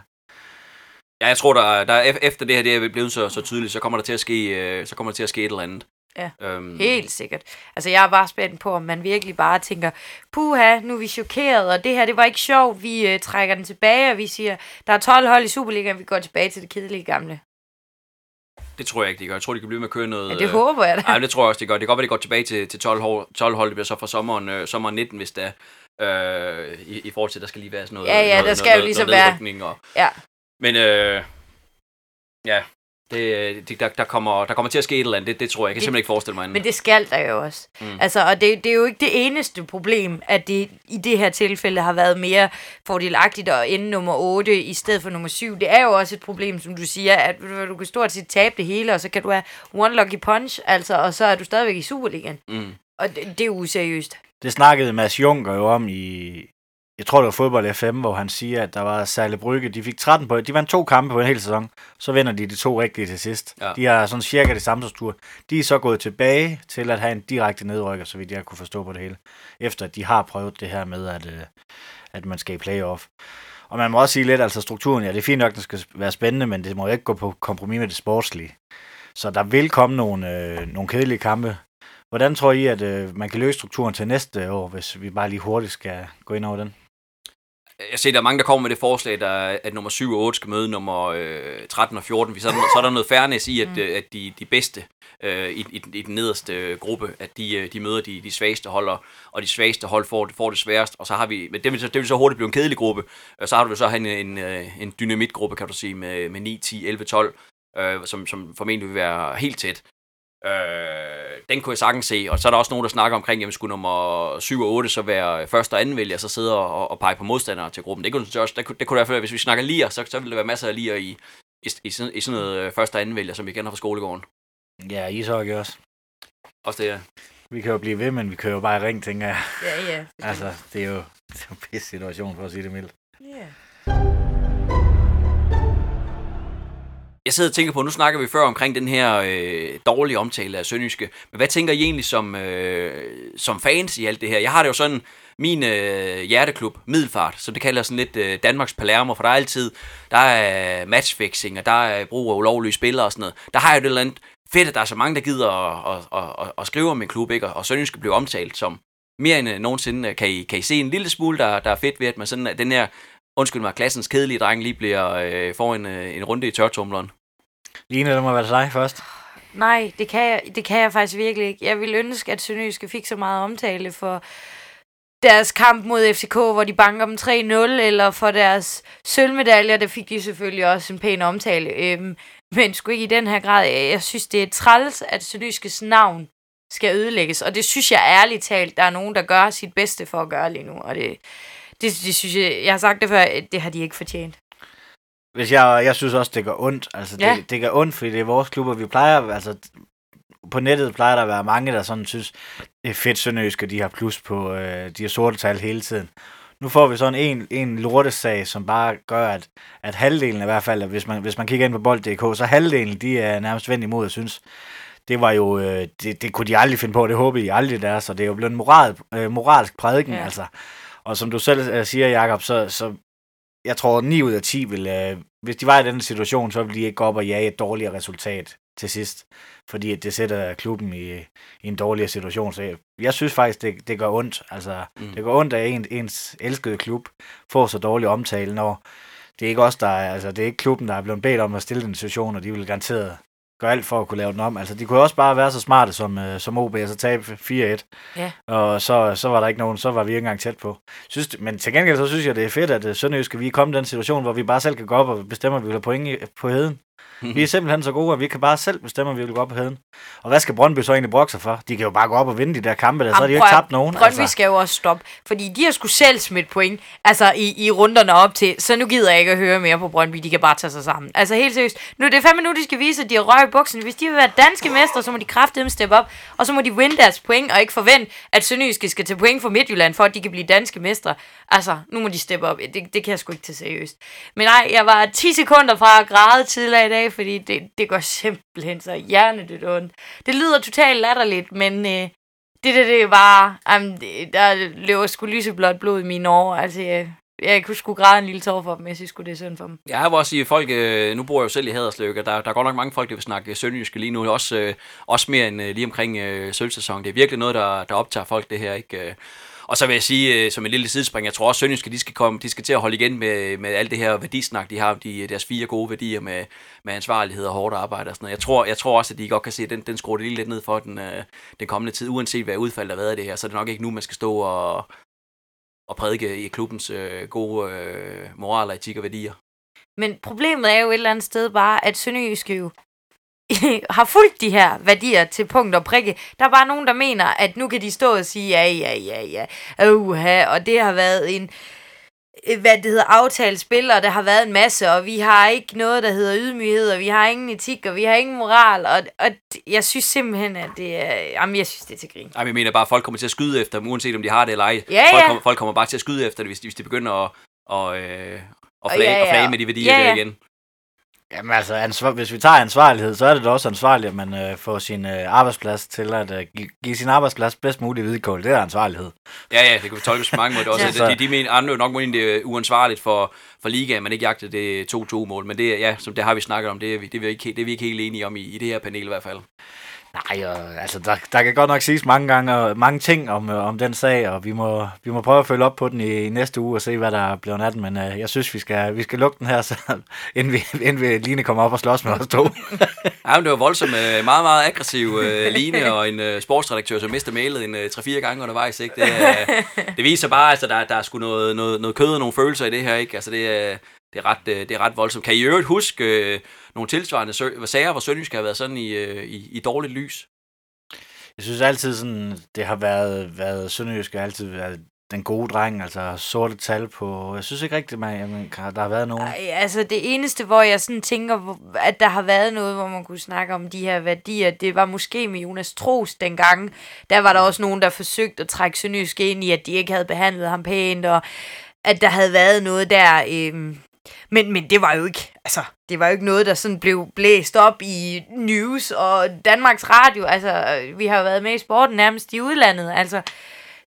Ja, jeg tror, der, der efter det her det er blevet så, så tydeligt, så kommer der til at ske, øh, så kommer der til at ske et eller andet. Ja. Øhm, Helt sikkert. Altså, jeg er bare spændt på, om man virkelig bare tænker, puha, nu er vi chokeret, og det her, det var ikke sjovt. Vi øh, trækker den tilbage, og vi siger, der er 12 hold i Superligaen, vi går tilbage til det kedelige gamle. Det tror jeg ikke, de gør. Jeg tror, de kan blive med at køre noget... Ja, det øh, håber jeg da. Nej, det tror jeg også, det gør. Det kan godt være, det går tilbage til, til 12, hold, 12 hold. Det bliver så fra sommeren, øh, sommeren 19, hvis der øh, i, i forhold til, der skal lige være sådan noget... Ja, ja, noget, der skal jo noget, ligesom noget være- Og, Ja. men øh, ja, det, det, der, der, kommer, der kommer til at ske et eller andet. Det, det tror jeg. Jeg kan Det- simpelthen ikke forestille mig andet. Men det skal der jo også. Mm. Altså, og det, det er jo ikke det eneste problem, at det i det her tilfælde har været mere fordelagtigt at ende nummer 8 i stedet for nummer 7. Det er jo også et problem, som du siger, at du kan stort set tabe det hele, og så kan du have one lucky punch, altså, og så er du stadigvæk i Superligaen. Mm. Og det, det er useriøst. Det snakkede Mads Juncker jo om i, jeg tror det var fodbold FM, hvor han siger, at der var særlig Brygge. De fik 13 point. De vandt to kampe på en hel sæson. Så vinder de de to rigtige til sidst. Ja. De har sådan cirka det samme struktur. De er så gået tilbage til at have en direkte nedrykker, så vidt jeg kunne forstå på det hele. Efter at de har prøvet det her med, at, øh, at man skal i playoff. Og man må også sige lidt, altså strukturen, ja, det er fint nok, det skal være spændende, men det må jo ikke gå på kompromis med det sportslige. Så der vil komme nogle, øh, nogle kedelige kampe. Hvordan tror I, at øh, man kan løse strukturen til næste år, hvis vi bare lige hurtigt skal gå ind over den? Jeg ser, der er mange, der kommer med det forslag, der, er, at nummer 7 og 8 skal møde nummer øh, 13 og 14. Så er, der, så er der noget fairness i, at, Mm. øh, at de, de bedste øh, i, i, i den nederste øh, gruppe, at de, øh, de møder de, de svageste hold, og, de svageste hold får, får det sværest. Og så har vi, men det vil, så- det vil så hurtigt blive en kedelig gruppe. Og så har du så en, en, en dynamitgruppe, kan du sige, med, med 9, 10, 11, 12, øh, som, som formentlig vil være helt tæt. Øh, den kunne jeg sagtens se, og så er der også nogen, der snakker omkring, jamen skulle nummer 7 og 8 så være første og anden vælger, så sidde og, og pege på modstandere til gruppen. Det kunne, så også, det kunne, det kunne i hvert fald, hvis vi snakker lier, så, så ville der være masser af lier i, i, i, sådan, i sådan noget øh, første og anden vælger, som vi kender fra skolegården. Ja, ishockey også. Også det, ja. Vi kan jo blive ved, men vi kører jo bare i ring, tænker jeg. Ja, ja. Altså, det er jo, det er jo en pisse situation, for at sige det mildt. Ja. Jeg sidder og tænker på, nu snakker vi før omkring den her øh, dårlige omtale af Sønderjyske, men hvad tænker I egentlig som, øh, som fans i alt det her? Jeg har det jo sådan, min øh, hjerteklub, Middelfart, som det kalder sådan lidt øh, Danmarks Palermo, for der er altid, der er matchfixing, og der er brug af ulovlige spillere og sådan noget. Der har jeg jo det eller andet fedt, at der er så mange, der gider at, at, at, at, at skrive om en klub, ikke? og Sønderjyske bliver omtalt som mere end øh, nogensinde. Kan I, kan I se en lille smule, der, der er fedt ved, at man sådan, at den her, undskyld mig, klassens kedelige dreng lige bliver, øh, får en, øh, en runde i tørtumleren? Line, det må være dig først. Nej, det kan, jeg, det kan jeg faktisk virkelig ikke. Jeg vil ønske, at Sønderjyske fik så meget omtale for deres kamp mod FCK, hvor de banker dem 3-0, eller for deres sølvmedaljer, der fik de selvfølgelig også en pæn omtale. Øhm, men sgu ikke i den her grad. Jeg synes, det er træls, at Sønderjyskes navn skal ødelægges, og det synes jeg ærligt talt, der er nogen, der gør sit bedste for at gøre lige nu, og det, det, det synes jeg, jeg har sagt det før, det har de ikke fortjent. Hvis jeg, jeg synes også, det gør ondt. Altså, Ja. det, det gør ondt, fordi det er vores klubber. Vi plejer, altså, på nettet plejer der at være mange, der sådan synes, det er fedt Sønderjysk, og de har plus på øh, de har sorte tal hele tiden. Nu får vi sådan en, en lortesag, som bare gør, at, at halvdelen i hvert fald, at hvis man, hvis man kigger ind på bold.dk, så halvdelen, de er nærmest vendt imod og synes, det var jo, øh, det, det kunne de aldrig finde på, det håbede de aldrig der, så det er jo blevet en moral, øh, moralsk prædiken, ja. altså. Og som du selv øh, siger, Jacob, så, så jeg tror 9 ud af 10 vil, øh, hvis de var i den situation, så ville de ikke gå op og jage et dårligere resultat til sidst, fordi det sætter klubben i, i en dårligere situation. Så jeg, jeg synes faktisk, det, det gør ondt. Altså, mm. det gør ondt, at en, ens elskede klub får så dårlig omtale, når det er ikke os, der er, altså, det er ikke klubben, der er blevet bedt om at stille den situation, og de vil garanteret gøre alt for at kunne lave den om. Altså, de kunne også bare være så smarte som, øh, som OB, og så tabe 4-1. Ja. Og så, så var der ikke nogen, så var vi ikke engang tæt på. Synes, men til gengæld så synes jeg, det er fedt, at øh, Sønderjyske, vi er kommet i den situation, hvor vi bare selv kan gå op og bestemme, at vi vil have point i, på heden. *laughs* Vi er simpelthen så gode, at vi kan bare selv bestemme, at vi vil gå op på heden. Og hvad skal Brøndby så egentlig brokke sig for? De kan jo bare gå op og vinde de der kampe, der, så har de jo ikke tabt nogen. Brøndby skal jo også stoppe, fordi de har sgu selv smidt point altså i, i runderne op til, så nu gider jeg ikke at høre mere på Brøndby, de kan bare tage sig sammen. Altså helt seriøst, nu er det fandme nu, de skal vise, at de har røg i buksen. Hvis de vil være danske mestre, så må de kraftedeme steppe op, og så må de vinde deres point, og ikke forvente, at Sønderjyske skal til point for Midtjylland, for at de kan blive danske mestre. Altså, nu må de steppe op. Det, det kan jeg sgu ikke tage seriøst. Men nej, jeg var 10 sekunder fra at græde tidligere i dag, fordi det, det går simpelthen så hjernedødt ondt. Det lyder totalt latterligt, men øh, det der, det er bare, jamen, det, der løber sgu lyseblåt blod i mine år. Altså, jeg, jeg kunne sgu græde en lille tår for dem, jeg skulle sgu, det er synd for dem. Ja, jeg vil også sige, folk, øh, nu bor jeg jo selv i Haderslev, og der, der er godt nok mange folk, der vil snakke sønderjyske lige nu, også, øh, også mere end øh, lige omkring øh, sølvsæsonen. Det er virkelig noget, der, der optager folk, det her, ikke? Øh, og så vil jeg sige, øh, som en lille sidespring, jeg tror også, Sønderjyske, de skal, komme, de skal til at holde igen med, med alt det her værdisnak, de har, de, deres fire gode værdier med, med ansvarlighed og hårdt arbejde og sådan noget. Jeg tror, jeg tror også, at de godt kan se, at den, den skruer det lige lidt ned for den, øh, den kommende tid, uanset hvad udfald der har været af det her, så er det nok ikke nu, man skal stå og, og prædike i klubbens øh, gode øh, moral, og etik og værdier. Men problemet er jo et eller andet sted bare, at Sønderjyske jo *laughs* har fulgt de her værdier til punkt og prikke. Der er bare nogen, der mener, at nu kan de stå og sige, ja, ja, ja, ja, uha, og det har været en, øh, hvad det hedder, aftalt spil, og der har været en masse, og vi har ikke noget, der hedder ydmyghed, og vi har ingen etik, og vi har ingen moral, og, og jeg synes simpelthen, at det er, jamen, jeg synes, det er til grin. Ej, men jeg mener bare, at folk kommer til at skyde efter dem, uanset om de har det eller ej. Ja, folk, ja. kommer, folk kommer bare til at skyde efter det, hvis de, hvis de begynder at, og, øh, Og flage, ja, og ja. flage med de værdier Ja, der ja. igen. Jamen altså, ansvar, hvis vi tager ansvarlighed, så er det da også ansvarligt, at man øh, får sin øh, arbejdsplads til at øh, give, sin arbejdsplads bedst muligt vidkål. Det er ansvarlighed. Ja, ja, det kan vi tolkes på mange måder. Er *laughs* Også, Ja. de, de, mener, andre nok mener, det er uansvarligt for, for ligaen, at man ikke jagter det 2-2-mål. Men det, ja, som det har vi snakket om, det er vi, det er vi, ikke, helt- det er vi ikke helt enige om i, i det her panel i hvert fald. Nej, og, altså, der, der kan godt nok siges mange gange og mange ting om, øh, om den sag, og vi må, vi må prøve at følge op på den i, i næste uge og se, hvad der er blevet af den. Men øh, jeg synes, vi skal, vi skal lukke den her, så, *laughs* inden, vi, inden vi Line kommer op og slås med os to. *laughs* Ja, men det var voldsomt. øh, Meget, meget aggressiv øh, *laughs* Line og en øh, sportsredaktør, som mister mailet en øh, 3-4 gange undervejs. Ikke? Det, øh, det viser bare, at altså, der, der er sgu noget, noget, noget kød og nogle følelser i det her. Ikke? Altså, det, er, det, er ret, øh, det er ret voldsomt. Kan I øvrigt huske øh, nogle tilsvarende sager, hvor Sønderjysk har været sådan i, øh, i, i dårligt lys? Jeg synes altid, sådan, det har været, været Sønderjysk har altid været den gode dreng, altså sorte tal på... Jeg synes ikke rigtigt, man, man, der har været nogen... Ej, altså det eneste, hvor jeg sådan tænker, at der har været noget, hvor man kunne snakke om de her værdier, det var måske med Jonas Trost dengang. Der var der også nogen, der forsøgte at trække Sønderjysk ind i, at de ikke havde behandlet ham pænt, og at der havde været noget der. Øhm, men, men det var jo ikke, altså, det var jo ikke noget, der sådan blev blæst op i news og Danmarks Radio. Altså, øh, vi har jo været med i sporten nærmest i udlandet. Altså,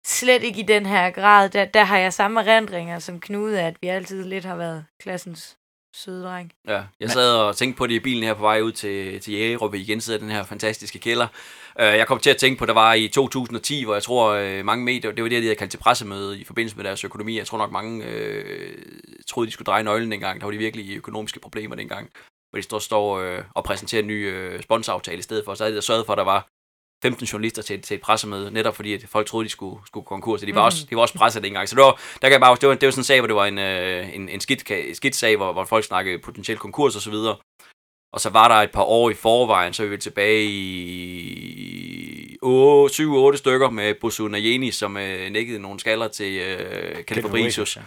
slet ikke i den her grad. Der, der har jeg samme erindringer som Knude, at vi altid lidt har været klassens søde dreng. Ja, jeg sad og tænkte på det i bilen her på vej ud til, til Jægerup, vi igen sidder i den her fantastiske kælder. Øh, jeg kom til at tænke på, der var i 2010, hvor jeg tror øh, mange medier, det var det, de havde kaldt til pressemøde i forbindelse med deres økonomi. Jeg tror nok mange øh, troede, de skulle dreje nøglen dengang. Der var de virkelig økonomiske problemer dengang, hvor de står, står øh, og præsenterer en ny øh, sponsoraftale i stedet for. Så havde de sørget for, at der var 15 journalister til, til et pressemøde, netop fordi at folk troede, de skulle, skulle konkurs. Så de var, mm. også, de var også presset dengang. Så det var, der kan jeg bare, det var, det var sådan en sag, hvor det var en, en, en skidt, skidt sag, hvor, hvor folk snakkede potentielt konkurs og så videre. Og så var der et par år i forvejen, så er vi tilbage i 7-8 stykker med Bosu Najeni, som øh, nækkede nogle skaller til øh, Kenneth Fabricius.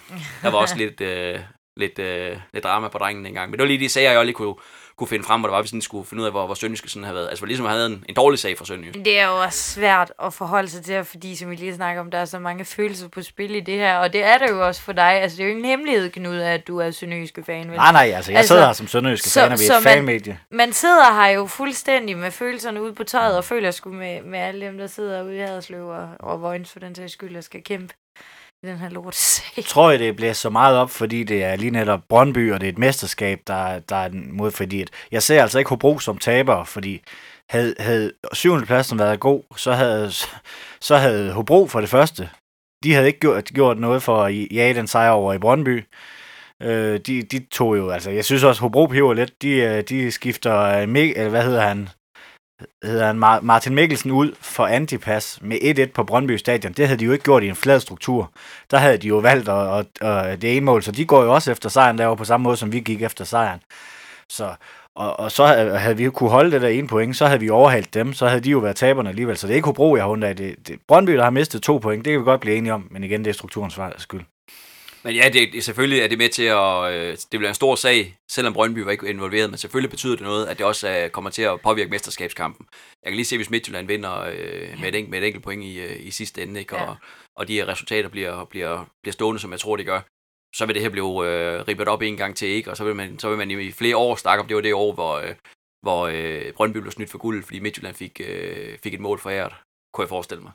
Der var også lidt, øh, lidt, øh, lidt drama på drengen dengang. Men det var lige de sager, jeg lige kunne, kunne finde frem, hvor der var, vi sådan skulle finde ud af, hvor, hvor Sønderjyske sådan havde været. Altså, ligesom havde en, en dårlig sag for Sønderjyske. Det er jo også svært at forholde sig til, fordi som vi lige snakker om, der er så mange følelser på spil i det her, og det er det jo også for dig. Altså, det er jo ingen hemmelighed, Knud, at du er Sønderjyske fan. Vel? Nej, nej, altså, jeg altså, sidder her som Sønderjyske fan, og vi er et fanmedie. Man, man sidder her jo fuldstændig med følelserne ude på tøjet, og føler sgu med, med alle dem, der sidder ude i Haderslev og, og Vojens for den sags skyld, der skal kæmpe i den her lortesag. Tror jeg, det bliver så meget op, fordi det er lige netop Brøndby, og det er et mesterskab, der, der er mod, fordi at jeg ser altså ikke Hobro som taber, fordi havde, havde syvende pladsen været god, så havde, så havde Hobro for det første, de havde ikke gjort, gjort noget for at jage den sejr over i Brøndby. Øh, de, de tog jo, altså, jeg synes også, Hobro piver lidt, de, øh, de skifter, øh, eller hvad hedder han, hedder han Martin Mikkelsen ud for antipas med 1-1 på Brøndby Stadion. Det havde de jo ikke gjort i en flad struktur. Der havde de jo valgt at, at, at det ene mål, så de går jo også efter sejren derovre på samme måde, som vi gik efter sejren. Så, og, og så havde vi kunne holde det der ene point, så havde vi overhalet dem, så havde de jo været taberne alligevel. Så det er ikke Hobro, jeg har af. Det, det, Brøndby, der har mistet to point, det kan vi godt blive enige om, men igen, det er strukturens skyld. Men ja, det, selvfølgelig er det med til at... Øh, det bliver en stor sag, selvom Brøndby var ikke involveret, men selvfølgelig betyder det noget, at det også øh, kommer til at påvirke mesterskabskampen. Jeg kan lige se, hvis Midtjylland vinder øh, med, et enkelt, med et enkelt point i, øh, i sidste ende, ikke? Og, ja. og de her resultater bliver, bliver, bliver stående, som jeg tror, det gør, så vil det her blive øh, ribbet op en gang til, ikke? Og så vil man, så vil man i flere år snakke om, det var det år, hvor, øh, hvor øh, Brøndby blev snydt for guld, fordi Midtjylland fik, øh, fik et mål foræret, kunne jeg forestille mig.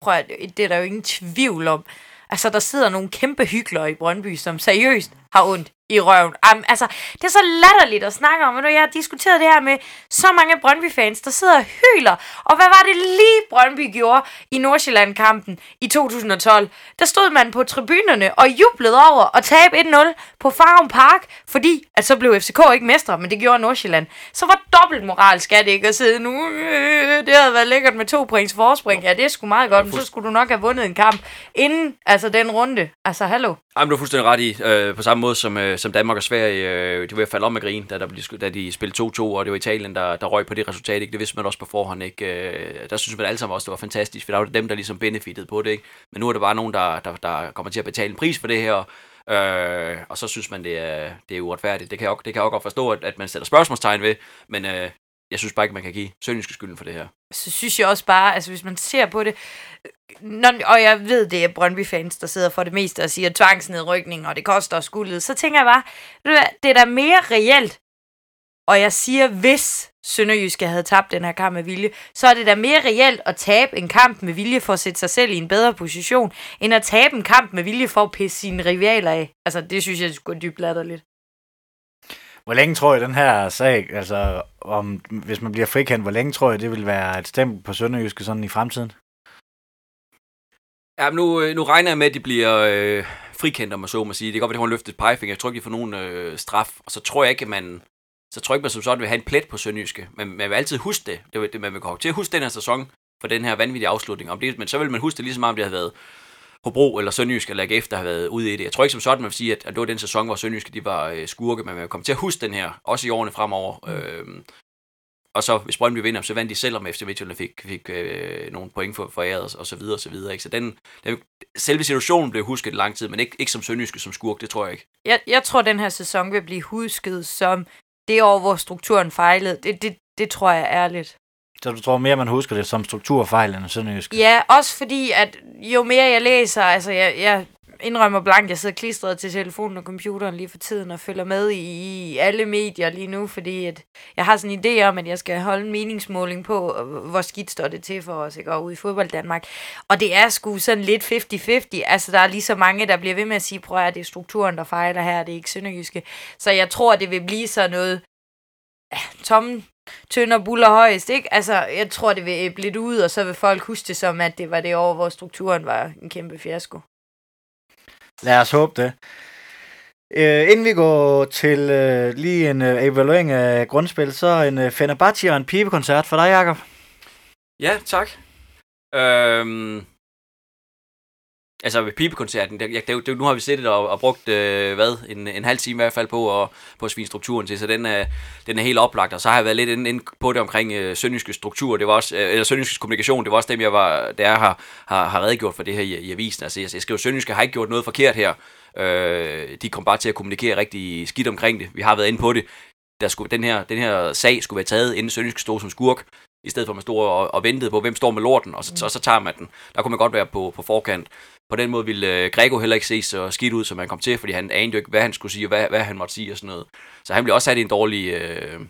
Prøv at, det er der jo ingen tvivl om. Altså, der sidder nogle kæmpe hyggelere i Brøndby, som seriøst har ondt i røven. Am, altså, det er så latterligt at snakke om. Jeg har diskuteret det her med så mange Brøndby-fans, der sidder og hyler. Og hvad var det lige Brøndby gjorde i Nordsjælland-kampen i 2012? Der stod man på tribunerne og jublede over at tabe 1-0 på Farum Park, fordi at så blev FCK ikke mestre, men det gjorde Nordsjælland. Så var dobbelt moral skal det ikke at sidde nu. Øh, det havde været lækkert med to points forspring. Ja, det er sgu meget godt, men så skulle du nok have vundet en kamp inden altså den runde. Altså, hallo. Jamen, du er fuldstændig ret i. Øh, på samme måde som, øh, som Danmark og Sverige, øh, de var i falde om med grin, da, der blev, da de spillede 2-2, og det var Italien, der, der røg på det resultat. Ikke? Det vidste man også på forhånd. Ikke? Øh, der synes man alle sammen også, det var fantastisk, for der var dem, der ligesom benefitede på det. Ikke? Men nu er der bare nogen, der, der, der kommer til at betale en pris for det her, Øh, og så synes man, det er, det er uretfærdigt. Det kan jeg, det kan jeg også godt forstå, at, at man sætter spørgsmålstegn ved, men øh, jeg synes bare ikke, man kan give Sønderjyske skylden for det her. Så synes jeg også bare, altså hvis man ser på det, når, og jeg ved, det er Brøndby-fans, der sidder for det meste og siger tvangsnedrykning, og det koster os guldet, så tænker jeg bare, det er da mere reelt, og jeg siger, hvis Sønderjyske havde tabt den her kamp med vilje, så er det da mere reelt at tabe en kamp med vilje for at sætte sig selv i en bedre position, end at tabe en kamp med vilje for at pisse sine rivaler af. Altså, det synes jeg skulle dybt latterligt. Hvor længe tror jeg, den her sag, altså om, hvis man bliver frikendt, hvor længe tror jeg, det vil være et stempel på Sønderjyske sådan i fremtiden? Ja, nu, øh, nu regner jeg med, at de bliver øh, frikendt, om man så må sige. Det kan godt være, at de har løftet pegefinger. Jeg tror ikke, de får nogen øh, straf. Og så tror jeg ikke, at man, så tror jeg ikke, man som sådan vil have en plet på Sønderjyske. Men man vil altid huske det. det, det man vil komme til at huske den her sæson for den her vanvittige afslutning. Om det, men så vil man huske det lige så meget, om det havde været Hobro eller Sønderjysk eller AGF, der har været ude i det. Jeg tror ikke som sådan, man vil sige, at, at det var den sæson, hvor Sønderjyske de var øh, skurke, men man vil komme til at huske den her, også i årene fremover. Øh, og så, hvis Brøndby vinder, så vandt de selv, om FC Midtjylland fik, fik øh, nogle point for, for æret, og så videre, og så videre. Ikke? Så den, den, selve situationen blev husket lang tid, men ikke, ikke som Sønderjyske som skurk, det tror jeg ikke. Jeg, jeg tror, den her sæson vil blive husket som det år, hvor strukturen fejlede. Det, det, det tror jeg ærligt. Så du tror mere, man husker det som strukturfejl end Sønderjysk? Ja, også fordi, at jo mere jeg læser, altså jeg, jeg indrømmer blankt, jeg sidder klistret til telefonen og computeren lige for tiden og følger med i, i alle medier lige nu, fordi at jeg har sådan en idé om, at jeg skal holde en meningsmåling på, hvor skidt står det til for os, ikke? Og ude i fodbold Danmark. Og det er sgu sådan lidt 50-50. Altså, der er lige så mange, der bliver ved med at sige, prøv at det er strukturen, der fejler her, det er ikke sønderjyske. Så jeg tror, det vil blive sådan noget ja, tomme tønder buller højst, ikke? Altså, jeg tror, det vil æble lidt ud, og så vil folk huske det som, at det var det år, hvor strukturen var en kæmpe fiasko. Lad os håbe det. Øh, inden vi går til øh, lige en øh, evaluering af grundspil, så en øh, Fenerbahce og en pibekoncert for dig, Jacob. Ja, tak. Øhm, altså ved pibekoncerten, det, det, det, nu har vi siddet og, og brugt, øh, hvad, en, en halv time i hvert fald på og, på at svine strukturen til, så den er, den er helt oplagt, og så har jeg været lidt inde, inde på det omkring øh, sønderjyske struktur, det var også, øh, eller sønderjyske kommunikation, det var også dem, jeg var, der har, har, har redegjort for det her i, i avisen, altså jeg, jeg skriver, sønderjyske har ikke gjort noget forkert her, øh, de kom bare til at kommunikere rigtig skidt omkring det, vi har været inde på det, der skulle, den, her, den her sag skulle være taget, inden Sønderjyske stod som skurk, i stedet for at man stod og, og ventede på, hvem står med lorten, og så, mm. og så tager man den. Der kunne man godt være på, på forkant. På den måde ville øh, Grego heller ikke se så skidt ud, som han kom til, fordi han anede jo ikke, hvad han skulle sige, og hvad, hvad han måtte sige og sådan noget. Så han blev også sat i en dårlig, øh,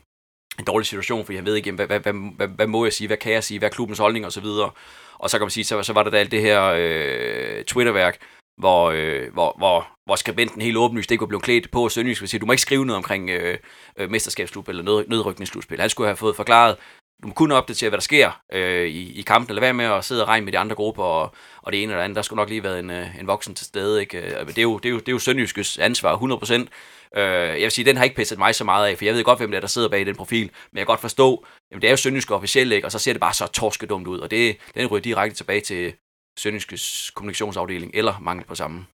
en dårlig situation, fordi han ved ikke, hvad, hvad, hvad, hvad, hvad må jeg sige, hvad kan jeg sige, hvad er klubbens holdning og så videre. Og så kan man sige, så, så var der da alt det her øh, Twitter-værk, hvor, øh, hvor, hvor, hvor skribenten helt åbenlyst ikke var blevet klædt på Sønderjysk, sige, du må ikke skrive noget omkring øh, øh, mesterskabsslutspil eller nød, nødrykningsslutspil. Han skulle have fået forklaret, du må kun opdatere, hvad der sker øh, i, i kampen, eller hvad med at sidde og regne med de andre grupper, og, og det ene eller andet. Der skulle nok lige være en, øh, en voksen til stede. Ikke? Øh, det, er jo, det, er jo, det er jo Sønderjyskes ansvar, 100%. Øh, jeg vil sige, den har ikke pisset mig så meget af, for jeg ved godt, hvem det er, der sidder bag den profil, men jeg kan godt forstå, jamen, det er jo Sønderjysk officielt, ikke? og så ser det bare så torskedumt ud, og det, den ryger direkte tilbage til Sønderjyskes kommunikationsafdeling, eller mangel på samme.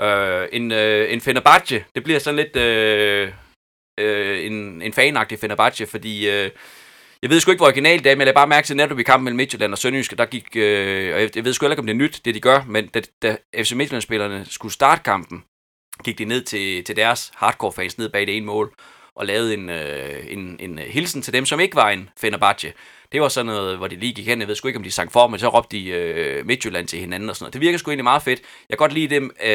Øh, en, øh, en Fenerbahce, det bliver sådan lidt øh, øh, en, en fanagtig Fenerbahce, fordi øh, jeg ved sgu ikke, hvor originalt det er, men jeg lader bare mærke til, netop i kampen mellem Midtjylland og Sønderjyske, der gik, øh, og jeg, jeg ved sgu ikke, om det er nyt, det de gør, men da, da FC Midtjylland-spillerne skulle starte kampen, gik de ned til, til deres hardcore-fans ned bag det ene mål, og lavede en, øh, en, en hilsen til dem, som ikke var en Fenerbahce. Det var sådan noget, hvor de lige gik hen, jeg ved sgu ikke, om de sang for, men så råbte de øh, Midtjylland til hinanden og sådan noget. Det virker sgu egentlig meget fedt. Jeg kan godt lide dem, øh,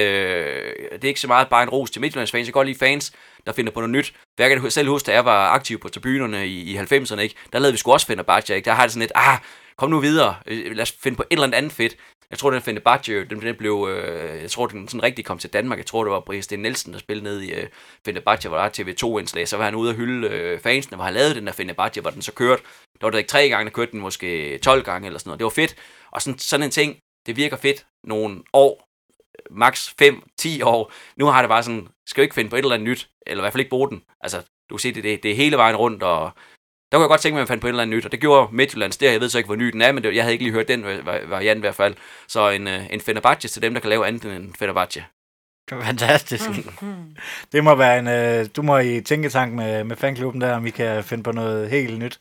det er ikke så meget bare en ros til Midtjyllands fans, jeg kan godt lide fans, der finder på noget nyt. Jeg kan selv huske, da jeg var aktiv på tribunerne i, i 90'erne, ikke? der lavede vi sgu også Fenerbahce, ikke? der har det sådan lidt, ah, kom nu videre, øh, lad os finde på et eller andet fedt. Jeg tror, den Fenerbahce, den, den blev, øh, jeg tror, den sådan rigtig kom til Danmark. Jeg tror, det var Brian Sten Nielsen, der spillede ned i øh, Fenerbahce, hvor der er TV2-indslag. Så var han ude og hylde øh, fansene, hvor han lavede den der Fenerbahce, hvor den så kørte. Der var det ikke tre gange, der kørte den måske 12 gange eller sådan noget. Det var fedt. Og sådan, sådan en ting, det virker fedt nogle år, max 5-10 år. Nu har det bare sådan, skal vi ikke finde på et eller andet nyt, eller i hvert fald ikke bruge den. Altså, du kan se, det, det, det er hele vejen rundt, og der kunne jeg godt tænke mig, at man fandt på et eller andet nyt, og det gjorde Midtjyllands der. Jeg ved så ikke, hvor ny den er, men det, jeg havde ikke lige hørt den variant i hvert fald. Så en, øh, en Fenerbahce til dem, der kan lave andet end en Fenerbahce. Fantastisk. det må være en... Øh, du må i tænketank med, med fanklubben der, om vi kan finde på noget helt nyt.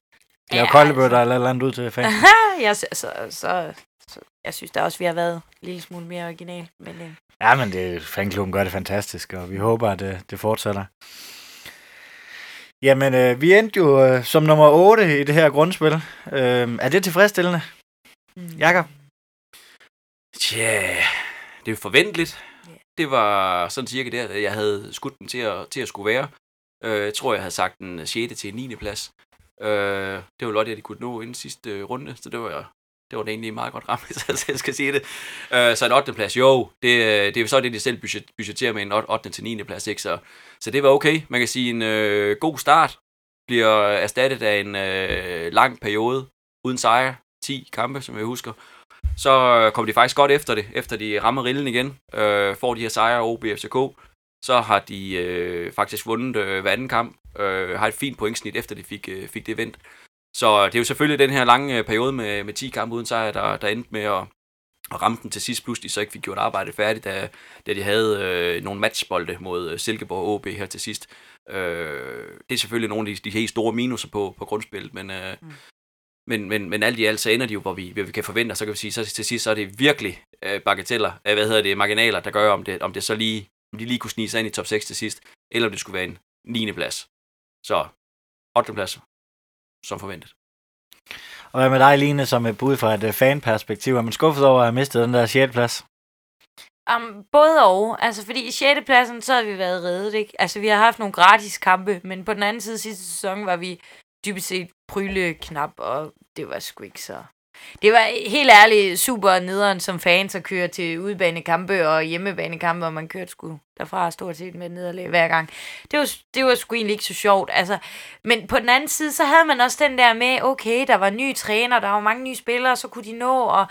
Lave ja, koldebøtter altså. eller andet ud til fans. *laughs* ja, så, så, så, så, jeg synes da også, vi har været en lille smule mere original. Men, øh. Ja, men det, fanklubben gør det fantastisk, og vi håber, at det, det fortsætter. Jamen, øh, vi endte jo øh, som nummer 8 i det her grundspil. Øh, er det tilfredsstillende? Mm. Jakob? Tja, det er jo forventeligt. Yeah. Det var sådan cirka der, jeg havde skudt den til at, til at skulle være. Øh, jeg tror, jeg havde sagt den 6. til 9. plads. Øh, det var lot, at de kunne nå inden sidste runde, så det var, det var det egentlig meget godt ramt, *laughs* hvis jeg skal sige det. Øh, så en 8. plads, jo, det, øh, det er så det, de selv budget, budgeterer med en 8. til 9. plads, ikke? Så, så det var okay. Man kan sige, en øh, god start bliver erstattet af en øh, lang periode uden sejr. 10 kampe, som jeg husker. Så øh, kommer de faktisk godt efter det, efter de rammer rillen igen, øh, får de her sejre over FCK. Så har de øh, faktisk vundet øh, hver anden kamp, øh, har et fint pointsnit, efter de fik, øh, fik det vendt. Så det er jo selvfølgelig den her lange øh, periode med, med 10 kampe uden sejr, der, der endte med at, at ramme den til sidst pludselig, så ikke fik gjort arbejdet færdigt, da, da de havde øh, nogle matchbolde mod øh, Silkeborg og OB her til sidst. Øh, det er selvfølgelig nogle af de, de helt store minuser på, på grundspillet, men, øh, mm. men, men, men alt i alt, så ender de jo, hvor vi, hvor vi kan forvente, så kan vi sige, så til sidst, så er det virkelig øh, bagateller, øh, hvad hedder det, marginaler, der gør, om det, om det så lige, om de lige kunne snige sig ind i top 6 til sidst, eller om det skulle være en 9. plads. Så 8. plads, som forventet. Og hvad med dig, Line, som et bud fra et øh, fanperspektiv? Er man skuffet over at have mistet den der 6. plads? Um, både og. Altså, fordi i 6. pladsen, så har vi været reddet, ikke? Altså, vi har haft nogle gratis kampe, men på den anden side sidste sæson var vi dybest set pryle knap, og det var sgu ikke så... Det var helt ærligt super nederen som fans at køre til udbanekampe og hjemmebanekampe, og man kørte sgu derfra stort set med nederlag hver gang. Det var, det var sgu egentlig ikke så sjovt. Altså, men på den anden side, så havde man også den der med, okay, der var nye træner, der var mange nye spillere, så kunne de nå at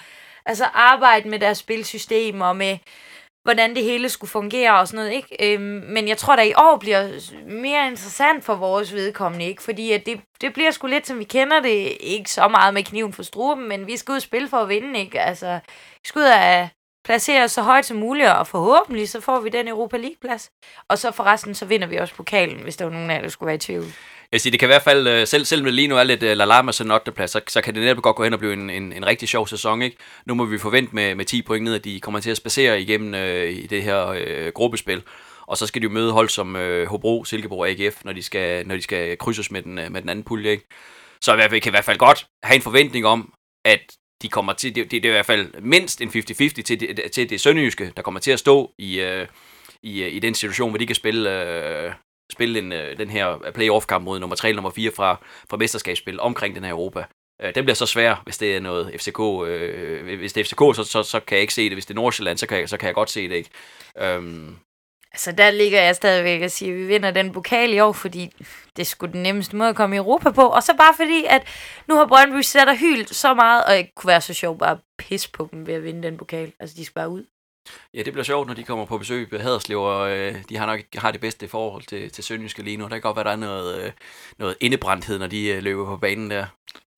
altså, arbejde med deres spilsystem og med hvordan det hele skulle fungere og sådan noget, ikke? Øhm, men jeg tror, der i år bliver mere interessant for vores vedkommende, ikke? Fordi at det, det bliver sgu lidt, som vi kender det, ikke så meget med kniven for struben, men vi skal ud og spille for at vinde, ikke? Altså, vi skal ud og placere os så højt som muligt, og forhåbentlig så får vi den Europa League-plads. Og så forresten, så vinder vi også pokalen, hvis der var nogen af jer, der skulle være i tvivl. Jeg siger, det kan i hvert fald, øh, selv, selv med lige nu er lidt uh, La sådan så plads, så, så kan det netop godt gå hen og blive en, en, en rigtig sjov sæson. Ikke? Nu må vi forvente med, med 10 point ned, at de kommer til at spacere igennem uh, i det her uh, gruppespil. Og så skal de jo møde hold som uh, Hobro, Silkeborg og AGF, når de skal, når de skal krydses med den, uh, med den anden pulje. Ikke? Så i hvert fald, kan i hvert fald godt have en forventning om, at de kommer til, det, det, det er i hvert fald mindst en 50-50 til, det, til det sønderjyske, der kommer til at stå i, uh, i, i den situation, hvor de kan spille uh, spille en, øh, den her øh, playoff-kamp mod nummer 3 eller nummer 4 fra, fra mesterskabsspil omkring den her Europa. Øh, den bliver så svær, hvis det er noget FCK. Øh, hvis det er FCK, så, så, så kan jeg ikke se det. Hvis det er Nordsjælland, så kan jeg, så kan jeg godt se det. ikke. Øhm. Altså, der ligger jeg stadigvæk og siger, at vi vinder den pokal i år, fordi det skulle den nemmeste måde at komme i Europa på. Og så bare fordi, at nu har Brøndby sat og hyldt så meget, og det kunne være så sjovt bare at pisse på dem ved at vinde den pokal. Altså, de skal bare ud. Ja, det bliver sjovt, når de kommer på besøg på Haderslev, og øh, de har nok har det bedste forhold til, til Sønderjyske lige nu. Der kan godt være, der er noget, øh, noget indebrændthed, når de øh, løber på banen der.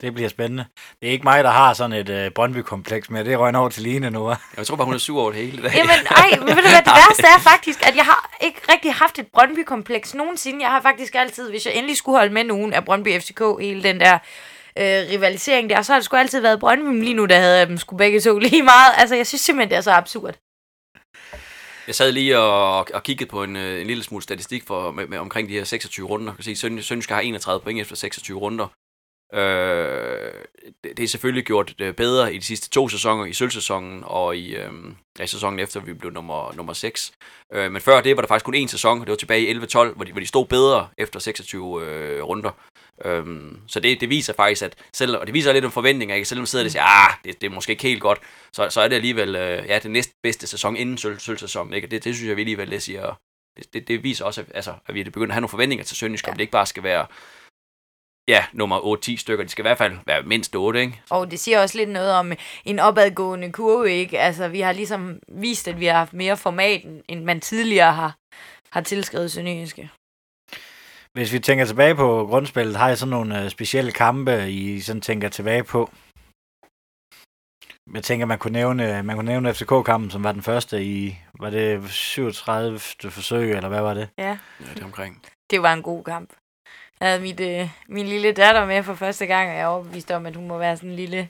Det bliver spændende. Det er ikke mig, der har sådan et øh, Brøndby-kompleks mere. Det røgner over til Line nu. Jeg tror bare, hun er sur over det hele. Dag. Jamen, ej, men ved du hvad, *laughs* det værste er faktisk, at jeg har ikke rigtig haft et Brøndby-kompleks nogensinde. Jeg har faktisk altid, hvis jeg endelig skulle holde med nogen af Brøndby FCK, hele den der øh, rivalisering der, så har det sgu altid været Brøndby, men lige nu der havde jeg dem sgu begge to lige meget. Altså, jeg synes simpelthen, det er så absurd. Jeg sad lige og, og kiggede på en, øh, en lille smule statistik for, med, med, omkring de her 26 runder. Jeg kan se, at Sønderjyske har 31 point efter 26 runder. Øh, det, det er selvfølgelig gjort øh, bedre i de sidste to sæsoner, i sølvsæsonen og i, øh, ja, sæsonen efter, vi blev nummer, nummer 6. Øh, men før det var der faktisk kun én sæson, og det var tilbage i 11-12, hvor de, hvor de stod bedre efter 26 øh, runder. Øh, så det, det viser faktisk, at selv, og det viser lidt om forventninger, ikke? selvom sidder og siger, ah, det, det er måske ikke helt godt, så, så er det alligevel øh, ja, det næste bedste sæson inden sølv, sølvsæsonen. Ikke? Det, det synes jeg vi alligevel, det siger, det, det, det viser også, at, altså, at vi begynder at have nogle forventninger til Sønderjysk, ja. det ikke bare skal være ja, nummer 8-10 stykker. De skal i hvert fald være mindst 8, ikke? Og det siger også lidt noget om en opadgående kurve, ikke? Altså, vi har ligesom vist, at vi har haft mere format, end man tidligere har, har tilskrevet Sønderjyske. Hvis vi tænker tilbage på grundspillet, har I sådan nogle uh, specielle kampe, I sådan tænker tilbage på? Jeg tænker, man kunne nævne, man kunne nævne FCK-kampen, som var den første i, var det 37. forsøg, eller hvad var det? Ja. Ja, det omkring. Det var en god kamp. Jeg havde mit, øh, min lille datter med for første gang, og jeg er overbevist om, at hun må være sådan en lille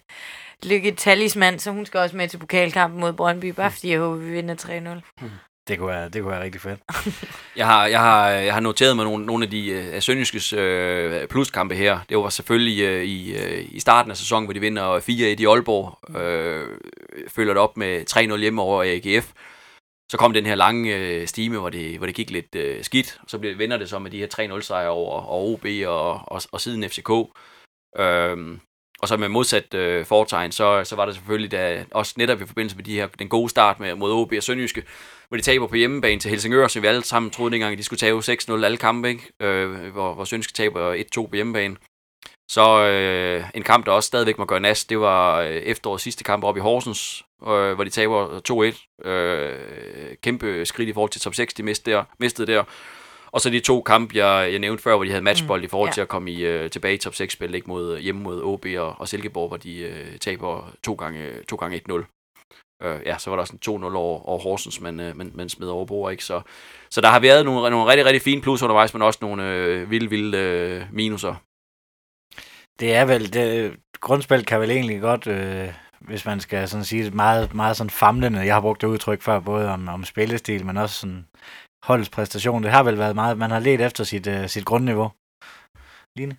lykke-talismand, så hun skal også med til pokalkampen mod Brøndby, bare fordi jeg håber, vi vinder 3-0. Det kunne være, det kunne være rigtig fedt. *laughs* jeg, har, jeg, har, jeg har noteret mig nogle, nogle af de øh, Sønderjyskes øh, pluskampe her. Det var selvfølgelig øh, i, øh, i starten af sæsonen, hvor de vinder 4-1 i Aalborg. Øh, følger det op med 3-0 hjemme over AGF. Så kom den her lange øh, stime, hvor det, hvor det gik lidt øh, skidt. Så blev, vender det så med de her 3-0 sejre over, over OB og, og, og siden FCK. Øhm, og så med modsat øh, foretegn, så, så var det selvfølgelig da, også netop i forbindelse med de her, den gode start med, mod OB og Sønderjyske, hvor de taber på hjemmebane til Helsingør, som vi alle sammen troede dengang, at de skulle tage 6-0 alle kampe, ikke? Øh, hvor, hvor Sønderjyske taber 1-2 på hjemmebane. Så øh, en kamp, der også stadigvæk må gøre nas, det var øh, efterårets sidste kamp op i Horsens, øh, hvor de taber 2-1. Øh, kæmpe skridt i forhold til top 6, de mistede der. Mistede der. Og så de to kampe, jeg, jeg nævnte før, hvor de havde matchbold mm, i forhold ja. til at komme i, øh, tilbage i top 6-spil, ikke mod, hjemme mod OB og, og Silkeborg, hvor de øh, taber to gange, to gange 1-0. Øh, ja, så var der også en 2-0 over, over Horsens, men, øh, men, men smed over bord, ikke? Så, så der har været nogle, nogle rigtig, rigtig fine plus undervejs, men også nogle øh, vilde, vilde øh, minuser. Det er vel, det, grundspil kan vel egentlig godt, øh, hvis man skal sådan sige det, meget, meget sådan famlende. Jeg har brugt det udtryk før, både om, om spillestil, men også sådan holdets præstation. Det har vel været meget, man har let efter sit, øh, sit grundniveau. Line?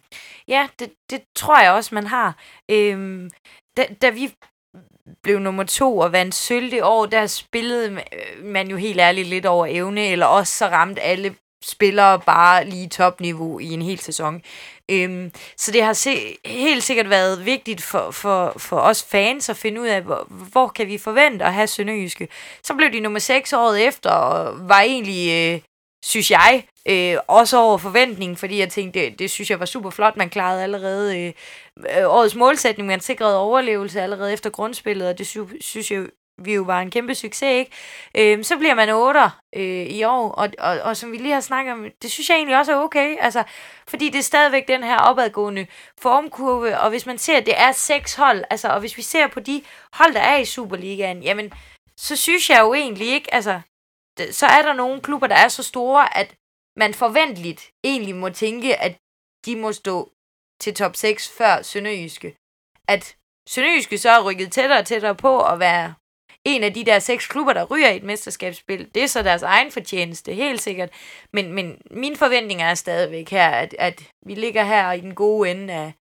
Ja, det, det tror jeg også, man har. Øhm, da, da vi blev nummer to og vandt sølv det år, der spillede man jo helt ærligt lidt over evne, eller også så ramte alle spillere bare lige topniveau i en hel sæson. Øhm, så det har se, helt sikkert været vigtigt for, for, for os fans at finde ud af, hvor, hvor kan vi forvente at have Sønderjyske. Så blev de nummer 6 året efter, og var egentlig, øh, synes jeg, øh, også over forventningen, fordi jeg tænkte, det, det synes jeg var super flot. Man klarede allerede øh, årets målsætning, man sikrede overlevelse allerede efter grundspillet, og det sy- synes jeg vi jo var en kæmpe succes, ikke? Øhm, så bliver man 8 øh, i år, og, og, og som vi lige har snakket om, det synes jeg egentlig også er okay, altså, fordi det er stadigvæk den her opadgående formkurve, og hvis man ser, at det er seks hold, altså, og hvis vi ser på de hold, der er i Superligaen, jamen, så synes jeg jo egentlig ikke, altså, så er der nogle klubber, der er så store, at man forventeligt egentlig må tænke, at de må stå til top 6 før Sønderjyske. At Sønderjyske så er rykket tættere og tættere på at være en af de der seks klubber, der ryger i et mesterskabsspil. Det er så deres egen fortjeneste, helt sikkert. Men, men mine forventninger er stadigvæk her, at, at vi ligger her i den gode ende af,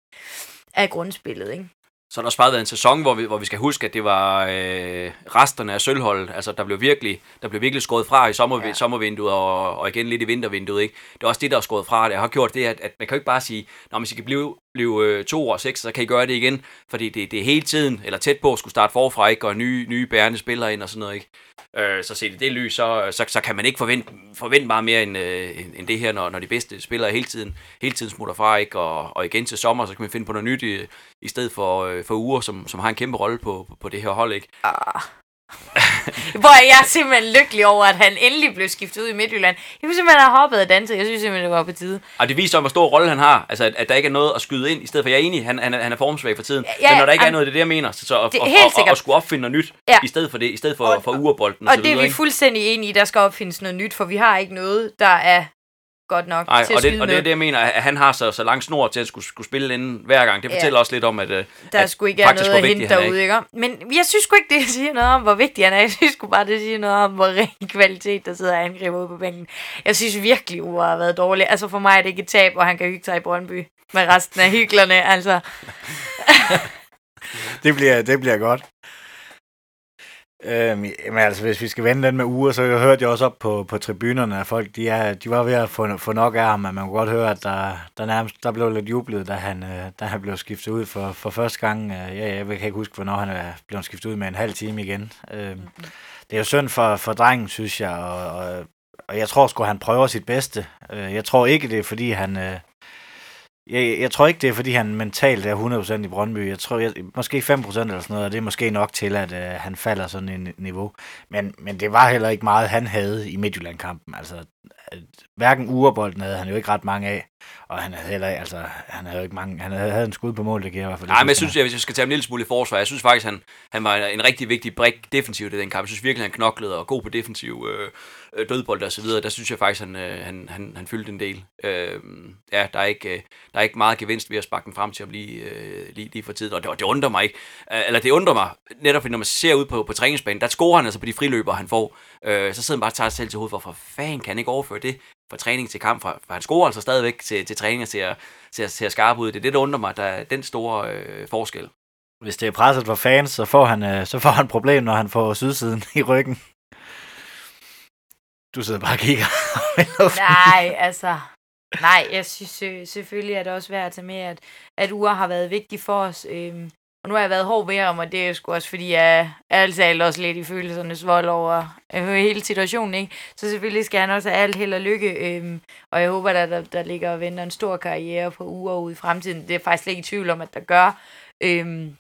af grundspillet. Ikke? Så har der også bare været en sæson, hvor vi, hvor vi skal huske, at det var øh, resterne af sølvholdet. Altså, der blev virkelig, der blev virkelig skåret fra i sommer, ja. sommervinduet, og, og igen lidt i vintervinduet. Ikke? Det er også det, der er skåret fra. Det har gjort det, at, at man kan jo ikke bare sige, når hvis I kan blive, blive øh, to år seks, så kan I gøre det igen. Fordi det, det er hele tiden, eller tæt på at skulle starte forfra, ikke? og nye, nye bærende spillere ind og sådan noget. Ikke? Øh, så set i det lys, så, så, så kan man ikke forvente, forvente meget mere end, øh, end det her, når, når de bedste spillere hele tiden, hele tiden smutter fra. Ikke? Og, og igen til sommer, så kan man finde på noget nyt i, i stedet for, øh, for uger, som, som har en kæmpe rolle på, på, på det her hold. Ikke? Ah. *laughs* Hvor jeg er simpelthen lykkelig over, at han endelig blev skiftet ud i Midtjylland. Jeg kunne simpelthen have hoppet og danset. Jeg synes simpelthen, det var på tide. Og det viser, hvor stor rolle han har. Altså, at, at der ikke er noget at skyde ind, i stedet for, jeg er enig, han, han, han er formsvag for tiden. Ja, men når der ikke er noget, det er det, jeg mener. Så, så at, og, og, og, skulle opfinde noget nyt, ja. i stedet for det, i stedet for, og, for urebolden. Og, og, og det er vi fuldstændig enige i, der skal opfindes noget nyt, for vi har ikke noget, der er godt nok Ej, til og det, og det er det, jeg mener, at han har så, så lang snor til at skulle, skulle spille inden hver gang. Det fortæller ja. også lidt om, at Der at skulle ikke være noget at hente derude, ikke? Men jeg synes sgu ikke, det siger noget om, hvor vigtig han er. Jeg synes sgu bare, det siger noget om, hvor ren *laughs* kvalitet, der sidder angriber ude på bænken. Jeg synes virkelig, Ure har været dårlig. Altså for mig er det ikke et tab, og han kan hygge sig i Brøndby med resten af hyggelerne, altså. *laughs* det, bliver, det bliver godt. Øhm, men altså, hvis vi skal vende den med uger, så hørte jeg også op på, på tribunerne, at folk de, er, de var ved at få, få nok af ham, men man kunne godt høre, at der, der, nærmest, der blev lidt jublet, da han, øh, da han blev skiftet ud for, for første gang. Øh, ja, jeg kan ikke huske, hvornår han er blevet skiftet ud med en halv time igen. Øhm, det er jo synd for, for drengen, synes jeg, og, og, og jeg tror sgu, han prøver sit bedste. Øh, jeg tror ikke, det er, fordi han... Øh, jeg, jeg tror ikke, det er, fordi han mentalt er 100% i Brøndby. Jeg tror, jeg, måske 5% eller sådan noget, og det er måske nok til, at øh, han falder sådan en niveau. Men, men det var heller ikke meget, han havde i Midtjylland-kampen. Altså, hverken urebolden havde han jo ikke ret mange af, og han havde heller altså, han havde ikke mange, han havde, havde en skud på mål, det kan jeg i hvert fald. Nej, men jeg synes, jeg, hvis jeg skal tage en lille smule i forsvar, jeg synes faktisk, han, han var en, en rigtig vigtig brik defensivt i den kamp. Jeg synes virkelig, han knoklede og god på defensiv øh, øh dødbold og så videre. Der synes jeg faktisk, han, øh, han, han, han fyldte en del. Øh, ja, der er, ikke, øh, der er ikke meget gevinst ved at sparke den frem til at blive øh, lige, lige for tid, og det, det undrer mig ikke. Øh, eller det undrer mig, netop når man ser ud på, på træningsbanen, der scorer han altså på de friløber, han får. Øh, så sidder man bare og tager sig selv til hovedet, hvorfor fanden kan han ikke overføre det fra træning til kamp? For, for han scorer altså stadigvæk til, til træning og ser, ser, ser skarp ud. Det er det, der undrer mig, der er den store øh, forskel. Hvis det er presset for fans, så får han, øh, så får han problem, når han får sydsiden i ryggen. Du sidder bare og kigger. *laughs* Nej, altså... Nej, jeg synes selvfølgelig, at det også værd at tage med, at, at uger har været vigtig for os. Øhm, og nu har jeg været hård ved ham, og det er sgu også, fordi jeg er altså også lidt i følelsernes vold over øh, hele situationen, ikke? Så selvfølgelig skal han også have alt held og lykke, øhm, og jeg håber, at der, der ligger og venter en stor karriere på uger ude i fremtiden. Det er faktisk ikke i tvivl om, at der gør. Øhm,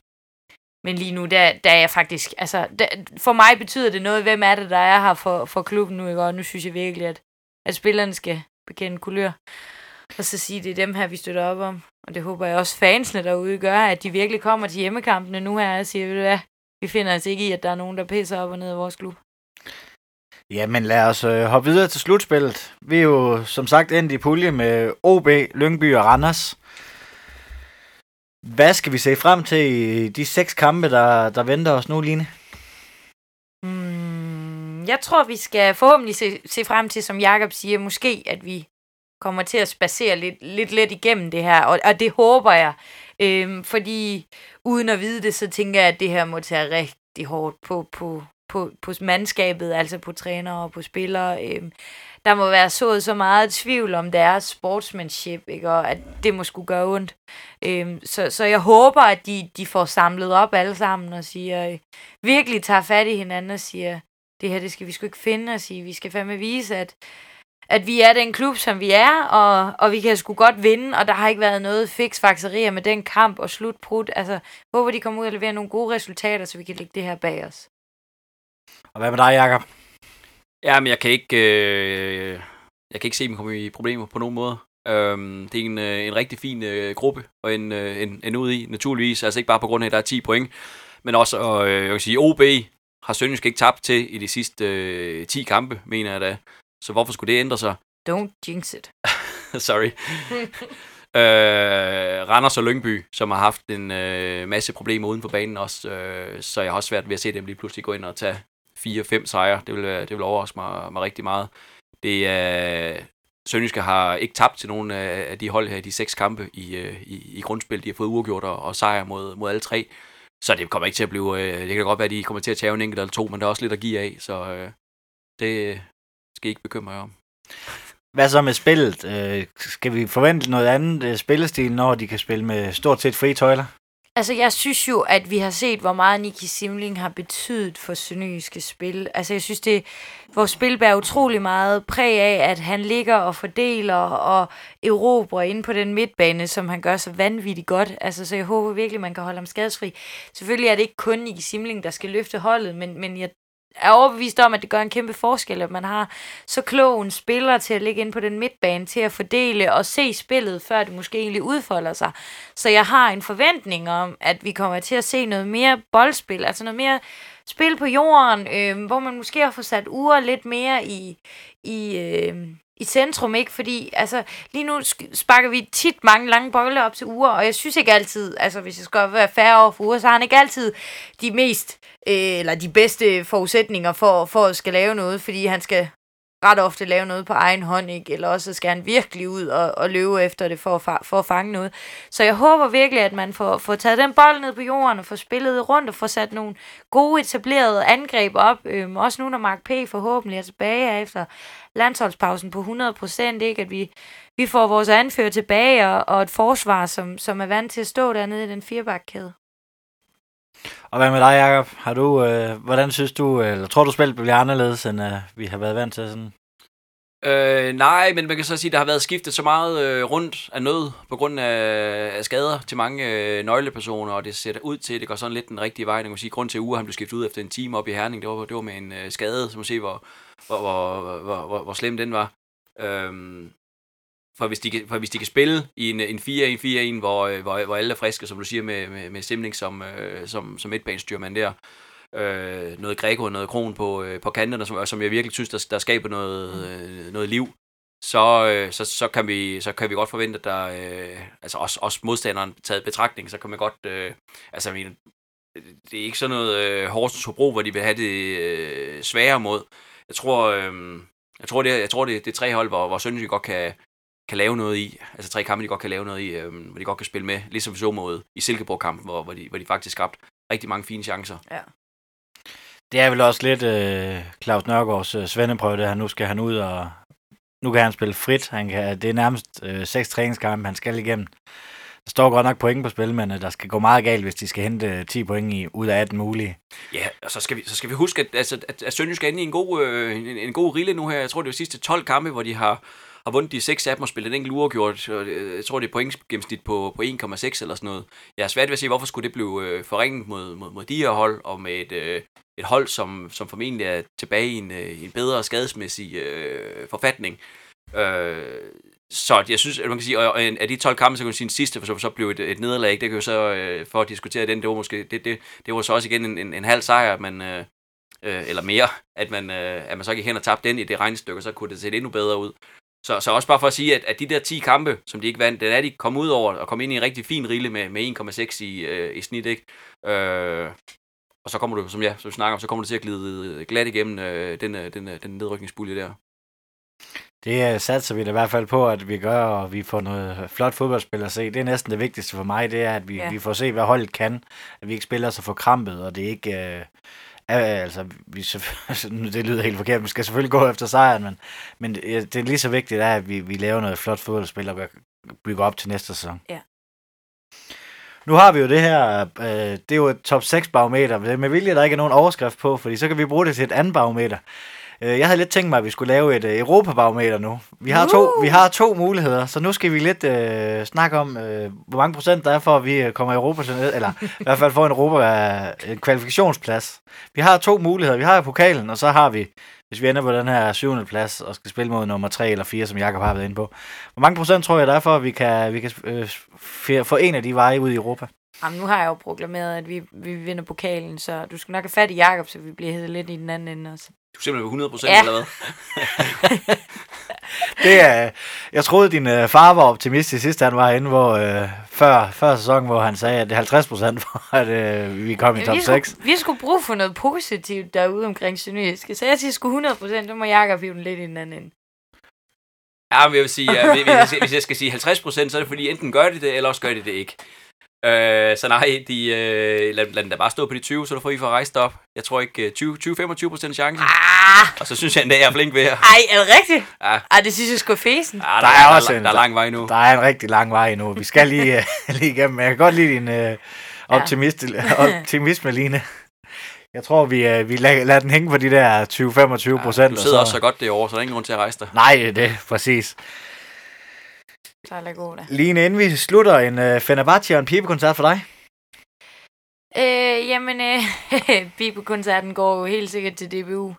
men lige nu, der, der er jeg faktisk, altså, der, for mig betyder det noget, hvem er det, der er her for, for klubben nu, ikke? Og nu synes jeg virkelig, at, at spillerne skal bekende kulør og så sige, det er dem her, vi støtter op om. Og det håber jeg også fansene derude gør, at de virkelig kommer til hjemmekampene nu her og siger, ved du vi finder os ikke i, at der er nogen, der pisser op og ned af vores klub. Ja, men lad os øh, hoppe videre til slutspillet. Vi er jo som sagt endt i pulje med OB, Lyngby og Randers. Hvad skal vi se frem til i de seks kampe, der, der venter os nu, Line? Mm, jeg tror, vi skal forhåbentlig se, se frem til, som Jakob siger, måske at vi kommer til at spacere lidt, lidt let igennem det her, og, og det håber jeg. Øhm, fordi uden at vide det, så tænker jeg, at det her må tage rigtig hårdt på, på, på, på mandskabet, altså på trænere og på spillere. Øhm, der må være sået så meget tvivl om deres sportsmanship, ikke? og at det må skulle gøre ondt. Øhm, så, så jeg håber, at de, de får samlet op alle sammen og siger, øh, virkelig tager fat i hinanden og siger, det her, det skal vi sgu ikke finde og sige, vi skal fandme vise, at, at vi er den klub, som vi er, og, og vi kan sgu godt vinde, og der har ikke været noget fiksfakserier med den kamp og slutbrud. Altså, håber de kommer ud og leverer nogle gode resultater, så vi kan lægge det her bag os. Og hvad med dig, Jacob? Ja, men jeg kan ikke, øh, jeg kan ikke se dem komme i problemer på nogen måde. Øhm, det er en, øh, en rigtig fin øh, gruppe og en, øh, en, en ud i, naturligvis. Altså ikke bare på grund af, at der er 10 point, men også, øh, jeg kan sige, OB har Sønderjysk ikke tabt til i de sidste øh, 10 kampe, mener jeg da. Så hvorfor skulle det ændre sig? Don't jinx it. *laughs* Sorry. *laughs* øh, Randers og Lyngby, som har haft en øh, masse problemer uden for banen også, øh, så jeg har også svært ved at se dem lige pludselig gå ind og tage 4-5 sejre. Det vil, det vil overraske mig, mig rigtig meget. Det er... Sønderjyske har ikke tabt til nogen af de hold her i de seks kampe i, øh, i, i grundspil. De har fået uafgjort og, og sejr mod, mod alle tre. Så det kommer ikke til at blive... Øh, det kan godt være, at de kommer til at tage en enkelt eller to, men der er også lidt at give af, så øh, det skal I ikke bekymre jer om. Hvad så med spillet? Øh, skal vi forvente noget andet øh, spillestil, når de kan spille med stort set frie tøjler? Altså, jeg synes jo, at vi har set, hvor meget Niki Simling har betydet for Sønderjyske spil. Altså, jeg synes, det vores spil bærer utrolig meget præg af, at han ligger og fordeler og erobrer ind på den midtbane, som han gør så vanvittigt godt. Altså, så jeg håber virkelig, man kan holde ham skadesfri. Selvfølgelig er det ikke kun Niki Simling, der skal løfte holdet, men, men jeg er overbevist om, at det gør en kæmpe forskel, at man har så klog en spiller til at ligge ind på den midtbane, til at fordele og se spillet, før det måske egentlig udfolder sig. Så jeg har en forventning om, at vi kommer til at se noget mere boldspil, altså noget mere spil på jorden, øh, hvor man måske har fået sat uger lidt mere i, i, øh, i centrum, ikke? Fordi altså, lige nu sparker vi tit mange lange bolde op til uger, og jeg synes ikke altid, altså hvis jeg skal være færre over for uger, så har han ikke altid de mest, øh, eller de bedste forudsætninger for, for at skal lave noget, fordi han skal ret ofte lave noget på egen hånd, ikke? eller også skal han virkelig ud og, og løbe efter det for at, for at fange noget. Så jeg håber virkelig, at man får, får taget den bold ned på jorden og får spillet rundt og får sat nogle gode etablerede angreb op. Øhm, også nu, når Mark P. forhåbentlig er tilbage efter landsholdspausen på 100%, ikke? at vi, vi får vores anfører tilbage og, og et forsvar, som, som er vant til at stå dernede i den firebakkæde. Og hvad med dig, Jacob? Har du, øh, hvordan synes du, eller tror du spillet bliver anderledes, end øh, vi har været vant til sådan? Øh, nej, men man kan så sige, at der har været skiftet så meget øh, rundt af nød på grund af, af skader til mange øh, nøglepersoner, og det ser ud til, at det går sådan lidt den rigtige vej. Man kan sige, grund til, at Uge han blev skiftet ud efter en time op i Herning, det var, det var med en øh, skade, så man se, hvor, hvor, hvor, hvor, hvor, hvor slem den var. Øh, for hvis de kan, for hvis de kan spille i en, en 4-1-4-1, hvor, øh, hvor, hvor alle er friske, som du siger, med, med, med Simling som, øh, som, som midtbanestyrmand der, øh, noget Greco og noget Kron på, øh, på kanterne, som, som jeg virkelig synes, der, der skaber noget, øh, noget liv, så, øh, så, så, kan vi, så kan vi godt forvente, at der, øh, altså også, også modstanderen taget betragtning, så kan man godt, øh, altså jeg mener, det er ikke sådan noget øh, Horsens Hobro, hvor de vil have det øh, sværere mod. Jeg tror, øh, jeg tror, det, jeg tror det, det er tre hold, hvor, hvor Sønderjylland godt kan, kan lave noget i. Altså tre kampe, de godt kan lave noget i, øh, hvor de godt kan spille med. Ligesom vi så mod i Silkeborg-kampen, hvor, hvor, de, hvor de faktisk skabte rigtig mange fine chancer. Ja. Det er vel også lidt øh, Claus Nørgaards øh, svendeprøve, det her. Nu skal han ud, og nu kan han spille frit. Han kan, det er nærmest øh, seks træningskampe, han skal igennem. Der står godt nok point på spil, men øh, der skal gå meget galt, hvis de skal hente 10 point i, ud af 18 mulige. Ja, og så skal vi, så skal vi huske, at, altså, at, at Sønderjysk er inde i en god, øh, en, en god rille nu her. Jeg tror, det er de sidste 12 kampe, hvor de har, har vundet de seks af dem og spillet en enkelt uafgjort. Øh, jeg tror, det er pointgennemsnit på, på 1,6 eller sådan noget. Jeg er svært ved at se, hvorfor skulle det blive øh, forringet mod, mod, mod de her hold, og med et, øh, et hold, som, som formentlig er tilbage i en, en bedre skadesmæssig øh, forfatning. Øh, så jeg synes, at man kan sige, og af de 12 kampe, så kan man sige, den sidste, for så, så blev et, et nederlag, det kan jo så, øh, for at diskutere den, det var måske, det, det, det var så også igen en, en, en halv sejr, men, øh, eller mere, at man, øh, at man så gik hen og tabte den i det regnestykke, så kunne det se endnu bedre ud. Så, så også bare for at sige, at, at de der 10 kampe, som de ikke vandt, den er de kommet ud over og kom ind i en rigtig fin rille med, med 1,6 i, øh, i snit, ikke? Øh, og så kommer du, som, ja, som vi snakker om, så kommer du til at glide glat igennem øh, den, den, den nedrykningspulje der. Det øh, satser vi da i hvert fald på, at vi gør, og vi får noget flot fodboldspil at se. Det er næsten det vigtigste for mig, det er, at vi, Ja. ja. vi får se, hvad holdet kan. At vi ikke spiller så forkrampet, og det er ikke... Øh, er, altså, vi, selvfø- *laughs* det lyder helt forkert, vi skal selvfølgelig gå efter sejren, men, men det er lige så vigtigt, er, at vi, vi laver noget flot fodboldspil og bygger op til næste sæson. Ja. Nu har vi jo det her, øh, det er jo et top 6 barometer, men med vilje, der ikke er nogen overskrift på, fordi så kan vi bruge det til et andet barometer. Øh, jeg havde lidt tænkt mig, at vi skulle lave et øh, Europabarometer nu. Vi har, to, Uh! vi har to muligheder, så nu skal vi lidt øh, snakke om, øh, hvor mange procent der er for, at vi øh, kommer i Europa, til- eller i hvert fald får en Europa en kvalifikationsplads. Vi har to muligheder. Vi har pokalen, og så har vi, hvis vi ender på den her syvende plads og skal spille mod nummer 3 eller 4, som Jakob har været inde på. Hvor mange procent tror jeg, der er for, at vi kan, vi kan øh, få en af de veje ud i Europa? Jamen, nu har jeg jo proklameret, at vi, vi vinder pokalen, så du skal nok have fat i Jakob, så vi bliver heddet lidt i den anden ende også. Du er simpelthen på 100 procent Ja. eller hvad? *laughs* Det er, jeg troede, din øh, far var optimistisk sidst, han var inde, hvor, øh, før, før sæsonen, hvor han sagde, at det er 50 procent for, at øh, vi kom i top vi, 6. skulle, vi skulle bruge for noget positivt derude omkring Sønderjyske, så jeg siger sgu 100 procent, så må Jakob hive den lidt i den anden ende. Ja, men jeg vil sige, jeg, hvis jeg skal sige 50 procent, så er det fordi, enten gør de det, eller også gør de det ikke. Øh, så nej, de, øh, lad, lad den da bare stå på de 20, så du får I for at rejse dig op. Jeg tror ikke øh, 20-25 procent chance. Ah, Og så synes jeg endda, jeg er flink ved jer. ej, er det rigtigt? Ja, Ej, det synes jeg sgu fesen. ja der, Der er også der, en- der er lang vej nu. Der er en rigtig lang vej endnu. Vi skal lige, *laughs* øh, lige igennem. Jeg kan godt lide din øh, optimist, *laughs* optimisme, Line. Jeg tror, vi, øh, vi lader, lader den hænge på de der 20-25 procent. du sidder også så godt derovre, så der er ingen grund til at rejse dig. Nej, det er præcis. Er det god da. Line, inden vi slutter en øh, Fenerbahce og en pibekoncert for dig. Øh, jamen, øh, *laughs* Bibo-koncerten går jo helt sikkert til DBU.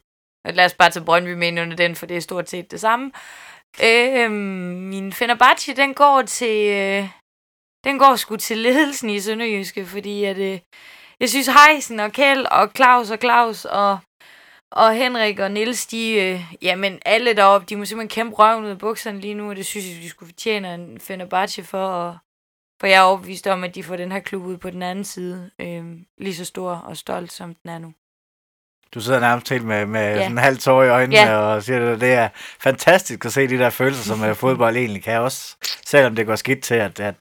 Lad os bare tage Brøndby med ind under den, for det er stort set det samme. Øh, min Fenerbahce, den går til... Øh, den går sgu til ledelsen i Sønderjyske, fordi at, øh, jeg synes Heisen og Kjeld og Claus og Claus og, og Henrik og Nils, de, øh, jamen alle deroppe, de må simpelthen kæmpe røven ud af bukserne lige nu, og det synes jeg, de skulle fortjene en Fenerbahce for, og, for jeg er overbevist om, at de får den her klub ud på den anden side, øh, lige så stor og stolt, som den er nu. Du sidder nærmest helt med, med Ja. sådan en halv tår i øjnene Ja. og siger, at det er fantastisk at se de der følelser, som øh, fodbold egentlig kan også. Selvom det går skidt til, at, at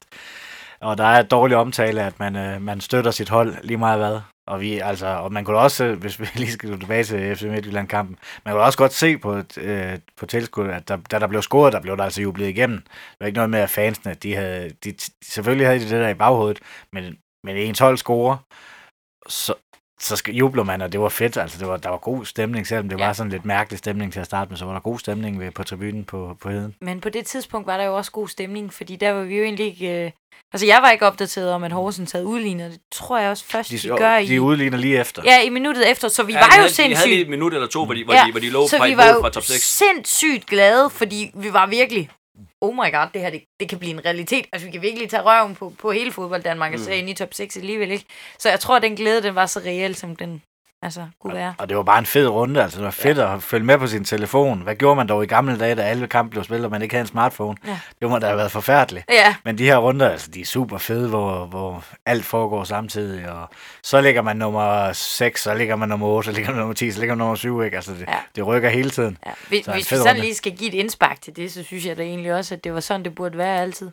og der er et dårligt omtale, at man, øh, man støtter sit hold lige meget hvad. Og, vi, altså, og man kunne også, øh, hvis vi *laughs* lige skal gå tilbage til FC Midtjylland-kampen, man kunne også godt se på, øh, på tilskud, at der, da der blev scoret, der blev der altså jublet igennem. Det var ikke noget med, at fansene, de havde, de, selvfølgelig havde de det der i baghovedet, men, men ens hold scorer, så, så jubler man, og det var fedt. Altså, det var, der var god stemning, selvom det Ja. var sådan lidt mærkelig stemning til at starte med, så var der god stemning ved, på tribunen på, på heden. Men på det tidspunkt var der jo også god stemning, fordi der var vi jo egentlig ikke... Øh, altså, jeg var ikke opdateret om, at Horsens havde udlignet. Det tror jeg også først, de, De, de gør i... de udligner lige efter. Ja, i minuttet efter, så vi Ja, var de jo havde, De havde sindssygt... lige et minut eller to, hvor de, hvor Ja, de, hvor de lå så fra vi var fra top 6. sindssygt glade, fordi vi var virkelig... Oh my god, det her, det, det kan blive en realitet. Altså, vi kan virkelig tage røven på, på hele fodbold Danmark og Mm. så ind i top 6 alligevel, ikke? Så jeg tror, at den glæde, den var så reel, som den altså kunne være. Og det var bare en fed runde, altså det var fedt ja. at følge med på sin telefon. Hvad gjorde man dog i gamle dage, da alle kampe blev spillet, og man ikke havde en smartphone? Ja. Det må da have været forfærdeligt. Ja, Men de her runder, altså, de er super fede, hvor, hvor alt foregår samtidig, og så ligger man nummer 6, så ligger man nummer 8, så ligger man nummer 10, så ligger man nummer 7, ikke? Altså, det, Ja. det rykker hele tiden. ja. Hvis, Så hvis vi sådan runde. lige skal give et indspark til det, så synes jeg da egentlig også, at det var sådan, det burde være altid.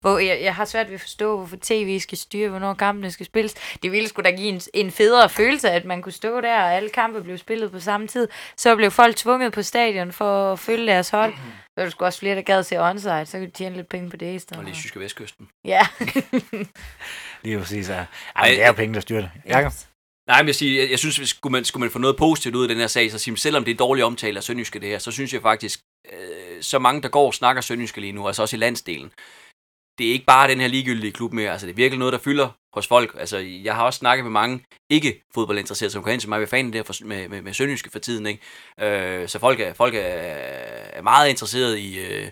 Hvor jeg, jeg har svært ved at forstå, hvorfor tv skal styre, hvornår kampene skal spilles. Det ville sgu da give en, en federe følelse, at man kunne stå der, og alle kampe blev spillet på samme tid. Så blev folk tvunget på stadion for at følge deres hold. *clears throat* Så der sgu også flere, der gad se onside, så kunne de tjene lidt penge på det i stedet. Og lige Jyske Vestkysten. Ja. *laughs* Lige præcis, ja. Ej, det er jo penge, der styrer det. Jakob? Nej, men jeg, siger, jeg, jeg synes, hvis skulle man, skulle man få noget positivt ud af den her sag, så sige, selvom det er dårlig omtale af Sønderjyske det her, så synes jeg faktisk, øh, så mange, der går og snakker Sønderjyske lige nu, altså også i landsdelen, det er ikke bare den her ligegyldige klub mere, altså det er virkelig noget, der fylder hos folk. Altså, jeg har også snakket med mange ikke-fodboldinteresserede, som går hen til mig ved fanden der for, med, med, med Sønderjyske for tiden, ikke? Øh, så folk er, folk er, er meget interesserede i, øh,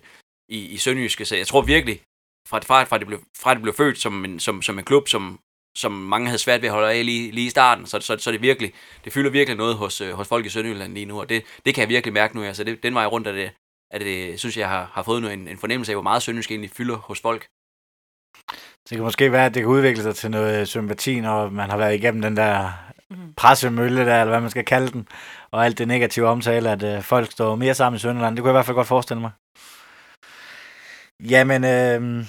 i, i Sønderjyske, så jeg tror virkelig, fra, fra, fra, det, blev, fra det blev født som en, som, som en klub, som, som mange havde svært ved at holde af lige, lige i starten, så, så, så det virkelig, det fylder virkelig noget hos, øh, hos folk i Sønderjylland lige nu, og det, det kan jeg virkelig mærke nu, altså det, den vej rundt er det, at det, synes jeg har, har fået nu en, en fornemmelse af, hvor meget Sønderjysk egentlig fylder hos folk. Det kan måske være, at det kan udvikle sig til noget sympati, når man har været igennem den der Mhm. pressemølle der, eller hvad man skal kalde den. og alt det negative omtale, at øh, folk står mere sammen i Sønderland. Det kunne jeg i hvert fald godt forestille mig. Jamen, øh,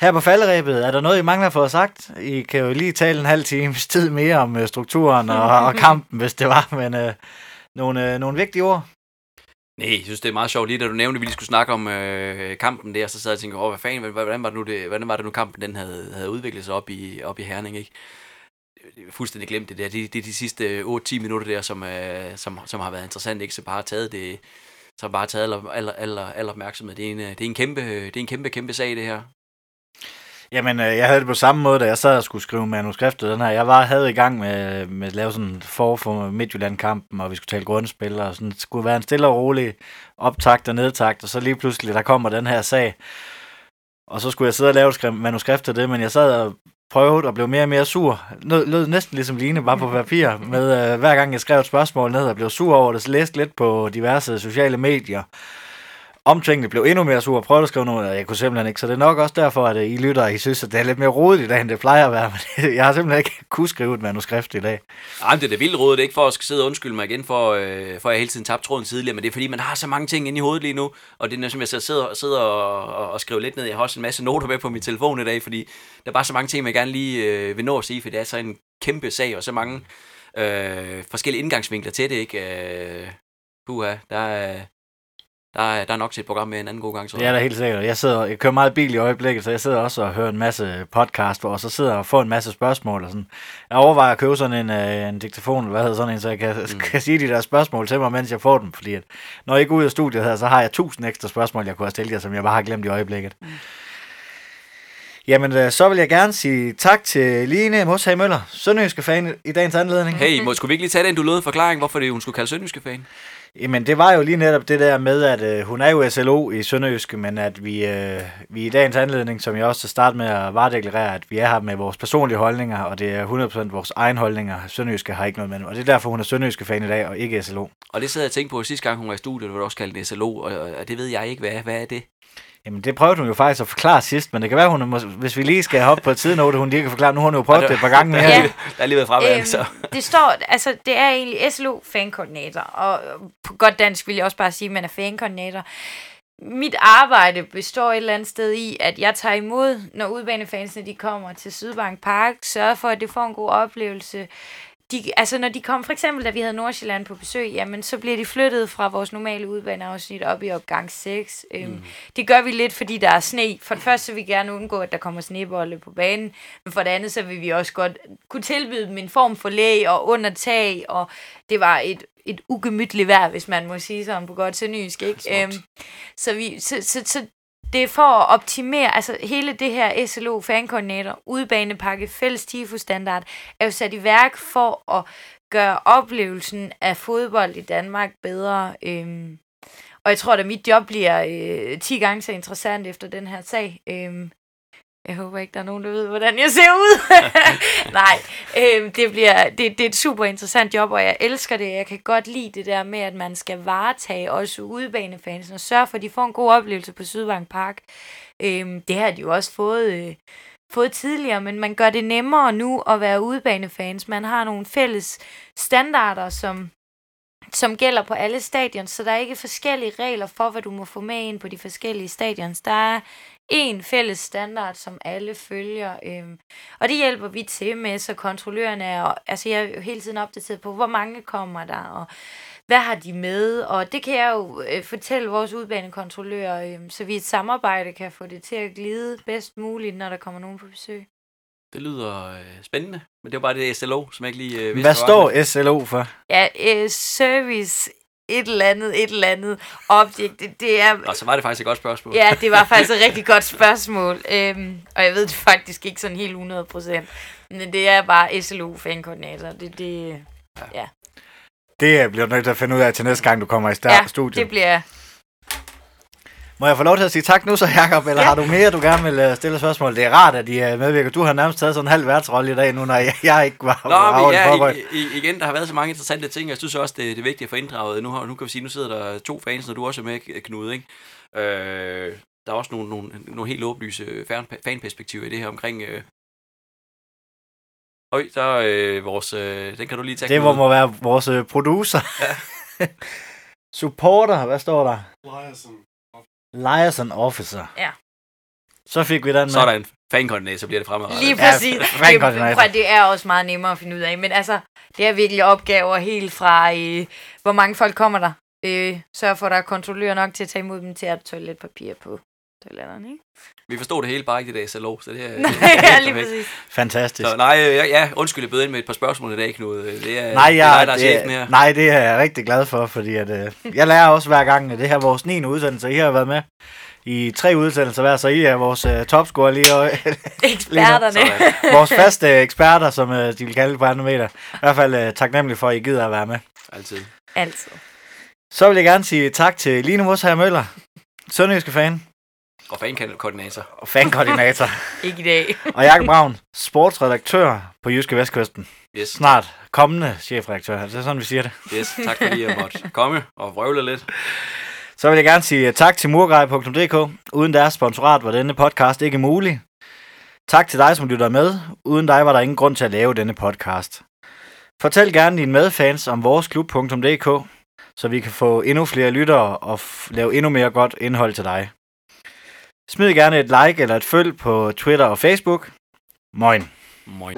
her på falderæbet, er der noget, I mangler for at sagt? I kan jo lige tale en halv times tid mere om øh, strukturen og, og *laughs* kampen, hvis det var, men øh, nogle, øh, nogle vigtige ord. Nej, jeg synes, det er meget sjovt. Lige da du nævnte, at vi lige skulle snakke om øh, kampen der, så sad jeg og tænkte, åh, hvad fanden, hvordan var det nu, det, hvordan var det nu kampen den havde, havde udviklet sig op i, op i Herning, ikke? Jeg har fuldstændig glemt det der. Det, det er de sidste 8-10 minutter der, som, øh, som, som har været interessant, ikke? Så bare taget det, så bare taget al, al, al, al opmærksomhed. Det er, en, øh, det, er en kæmpe, det er en kæmpe, kæmpe sag, det her. Jamen, øh, jeg havde det på samme måde, da jeg sad og skulle skrive manuskriptet. Den her. Jeg var, havde i gang med, med at lave sådan en for for Midtjylland-kampen, og vi skulle tale grundspil, og sådan, det skulle være en stille og rolig optakt og nedtakt, og så lige pludselig, der kommer den her sag. Og så skulle jeg sidde og lave et manuskript til det, men jeg sad og prøvede og blev mere og mere sur. Lød, lød næsten ligesom Line, bare på papir, med øh, hver gang jeg skrev et spørgsmål ned og blev sur over det, så læste lidt på diverse sociale medier om blev endnu mere sur og prøvede at skrive noget, og jeg kunne simpelthen ikke. Så det er nok også derfor, at øh, I lytter, og I synes, at det er lidt mere rodet i dag, end det plejer at være. *laughs* Men jeg har simpelthen ikke kunne skrive et manuskript i dag. Ej, det er da vildt rodet, ikke for at sidde og undskylde mig igen, for, øh, for at jeg hele tiden tabte tråden tidligere, men det er fordi, man har så mange ting inde i hovedet lige nu, og det er som jeg sidder, sidder og, og, og skriver lidt ned. Jeg har også en masse noter med på min telefon i dag, fordi der er bare så mange ting, jeg gerne lige øh, vil nå at sige, for det er så en kæmpe sag, og så mange øh, forskellige indgangsvinkler til det, ikke? Øh, puha, der er der er, der er nok til et program med en anden god gang. Så. Det er der helt sikkert. Jeg, sidder, jeg kører meget bil i øjeblikket, så jeg sidder også og hører en masse podcast, og så sidder og får en masse spørgsmål. Og sådan. Jeg overvejer at købe sådan en, uh, en diktafon, eller hvad hedder sådan en, så jeg kan, mm. kan sige de der spørgsmål til mig, mens jeg får dem. Fordi at, når jeg går ud af studiet her, så har jeg tusind ekstra spørgsmål, jeg kunne have stillet jer, som jeg bare har glemt i øjeblikket. Mm. Jamen, øh, så vil jeg gerne sige tak til Line Moshag Møller, Sønderjyske fan i dagens anledning. Hey, må, skulle vi ikke lige tage den, du lød forklaring, hvorfor det, hun skulle kalde Sønderjyske fan? Jamen, det var jo lige netop det der med, at øh, hun er jo SLO i Sønderjyske, men at vi, øh, vi i dagens anledning, som jeg også starter med at varedeklarere, at vi er her med vores personlige holdninger, og det er 100% vores egen holdninger. Sønderjyske har ikke noget med Og det er derfor, hun er Sønderjyske fan i dag, og ikke SLO. Og det sidder jeg og tænkte på, sidste gang hun var i studiet, var det også kaldt en SLO, og, og det ved jeg ikke, hvad, hvad er det? Jamen, det prøvede hun jo faktisk at forklare sidst, men det kan være, hun, hvis vi lige skal hoppe på et sidenote, hun lige kan forklare, nu har hun jo prøvet det, det et par gange mere. *laughs* Ja. Der er lige været fremad, øhm, så. *laughs* Det står, altså, det er egentlig SLO fankoordinator, og på godt dansk vil jeg også bare sige, at man er fankoordinator. Mit arbejde består et eller andet sted i, at jeg tager imod, når udbanefansene de kommer til Sydbank Park, sørger for, at det får en god oplevelse, de, altså når de kom, for eksempel da vi havde Nordsjælland på besøg, jamen så bliver de flyttet fra vores normale udbaneafsnit op i opgang 6. Øhm, mm. Det gør vi lidt, fordi der er sne. For det første så vil vi gerne undgå, at der kommer snebolde på banen, men for det andet så vil vi også godt kunne tilbyde dem en form for læge og under tag, og det var et, et ugemytligt vejr, hvis man må sige sådan på godt sønderjysk, ikke? Øhm, så, vi, så, så, så det er for at optimere, altså hele det her SLO fankoordinator, udbanepakke, fælles TIFO-standard, er jo sat i værk for at gøre oplevelsen af fodbold i Danmark bedre. Øhm, og jeg tror, at mit job bliver øh, 10 gange så interessant efter den her sag. Øhm, jeg håber ikke, der er nogen, der ved, hvordan jeg ser ud. *laughs* Nej, øh, det, bliver, det, det er et super interessant job, og jeg elsker det. Jeg kan godt lide det der med, at man skal varetage også udebanefans og sørge for, at de får en god oplevelse på Sydbank Park. Øh, det har de jo også fået, øh, fået tidligere, men man gør det nemmere nu at være udebanefans. Man har nogle fælles standarder, som som gælder på alle stadion, så der er ikke forskellige regler for, hvad du må få med ind på de forskellige stadions. Der er en fælles standard, som alle følger. Øhm, og det hjælper vi til med, så kontrollørerne er, altså jeg er jo hele tiden opdateret på, hvor mange kommer der, og hvad har de med, og det kan jeg jo øh, fortælle vores udbanekontrollører, øh, så vi i et samarbejde kan få det til at glide bedst muligt, når der kommer nogen på besøg. Det lyder øh, spændende, men det var bare det SLO, som jeg ikke lige øh, vidste. Hvad står SLO for? Ja, øh, Service et eller andet, et eller andet objekt. Det, det er, og så var det faktisk et godt spørgsmål. Ja, det var faktisk et *laughs* rigtig godt spørgsmål. Øhm, og jeg ved det faktisk ikke sådan helt 100%. Men det er bare SLO fankoordinator. Det, det, ja. ja. Det bliver du nødt til at finde ud af til næste gang, du kommer i start ja, studiet. det bliver må jeg få lov til at sige tak nu så, Jacob, eller ja. har du mere, du gerne vil øh, stille spørgsmål? Det er rart, at de øh, medvirker. Du har nærmest taget sådan en halv værtsrolle i dag nu, når jeg, jeg ikke var, Nå, men ja, i, igen, der har været så mange interessante ting, jeg synes også, det, det er vigtigt at få inddraget. Nu, har, nu kan vi sige, nu sidder der to fans, og du også er med, Knud, ikke? Øh, der er også nogle, nogle, nogle helt åbenlyse fanperspektiver i det her omkring, øh, Høj, der øh, vores... Øh, den kan du lige tage. Det Knud. må, må være vores øh, producer. *laughs* Supporter, hvad står der? Liaison. Officer. Ja. Så fik vi den med. Sådan. Fankoordinator bliver det fremadrettet. Lige Ja, præcis. fankoordinator. det, det er også meget nemmere at finde ud af. Men altså, det er virkelig opgaver helt fra, øh, hvor mange folk kommer der. Øh, sørg for, at der er kontrollører nok til at tage imod dem til at toiletpapir på toiletterne, ikke? Vi forstod det hele bare ikke i dag, så så det er... *laughs* Nej, det er ja, *laughs* lige præcis. Fantastisk. Så nej, ja, ja, undskyld, jeg bød ind med et par spørgsmål i dag, Knud. Det er, Nej, det er jeg, dig, der er chefen det, her. nej, det er jeg rigtig glad for, fordi at, øh, jeg lærer også hver gang, at det her er vores 9. udsendelse. I har været med i tre udsendelser hver, så I er vores øh, topscorer lige og *laughs* Eksperterne. Sådan. vores faste eksperter, som øh, de vil kalde det på andre meter. I hvert fald øh, taknemmelig for, at I gider at være med. Altid. Altid. Så vil jeg gerne sige tak til Line Mos her Møller, Sønderjyske fan Og fankoordinator. og fankoordinator, *laughs* Ikke i dag. *laughs* og Jakob Braun, sportsredaktør på Jyske Vestkysten. Yes, Snart kommende chefredaktør, det er sådan, vi siger det. yes, tak fordi jeg måtte komme og vrøvle lidt. Så vil jeg gerne sige tak til murgrej.dk. Uden deres sponsorat var denne podcast ikke mulig. Tak til dig, som lytter med. Uden dig var der ingen grund til at lave denne podcast. Fortæl gerne dine medfans om voresklub.dk, så vi kan få endnu flere lyttere og f- lave endnu mere godt indhold til dig. Smid gerne et like eller et følg på Twitter og Facebook. Moin. Moin.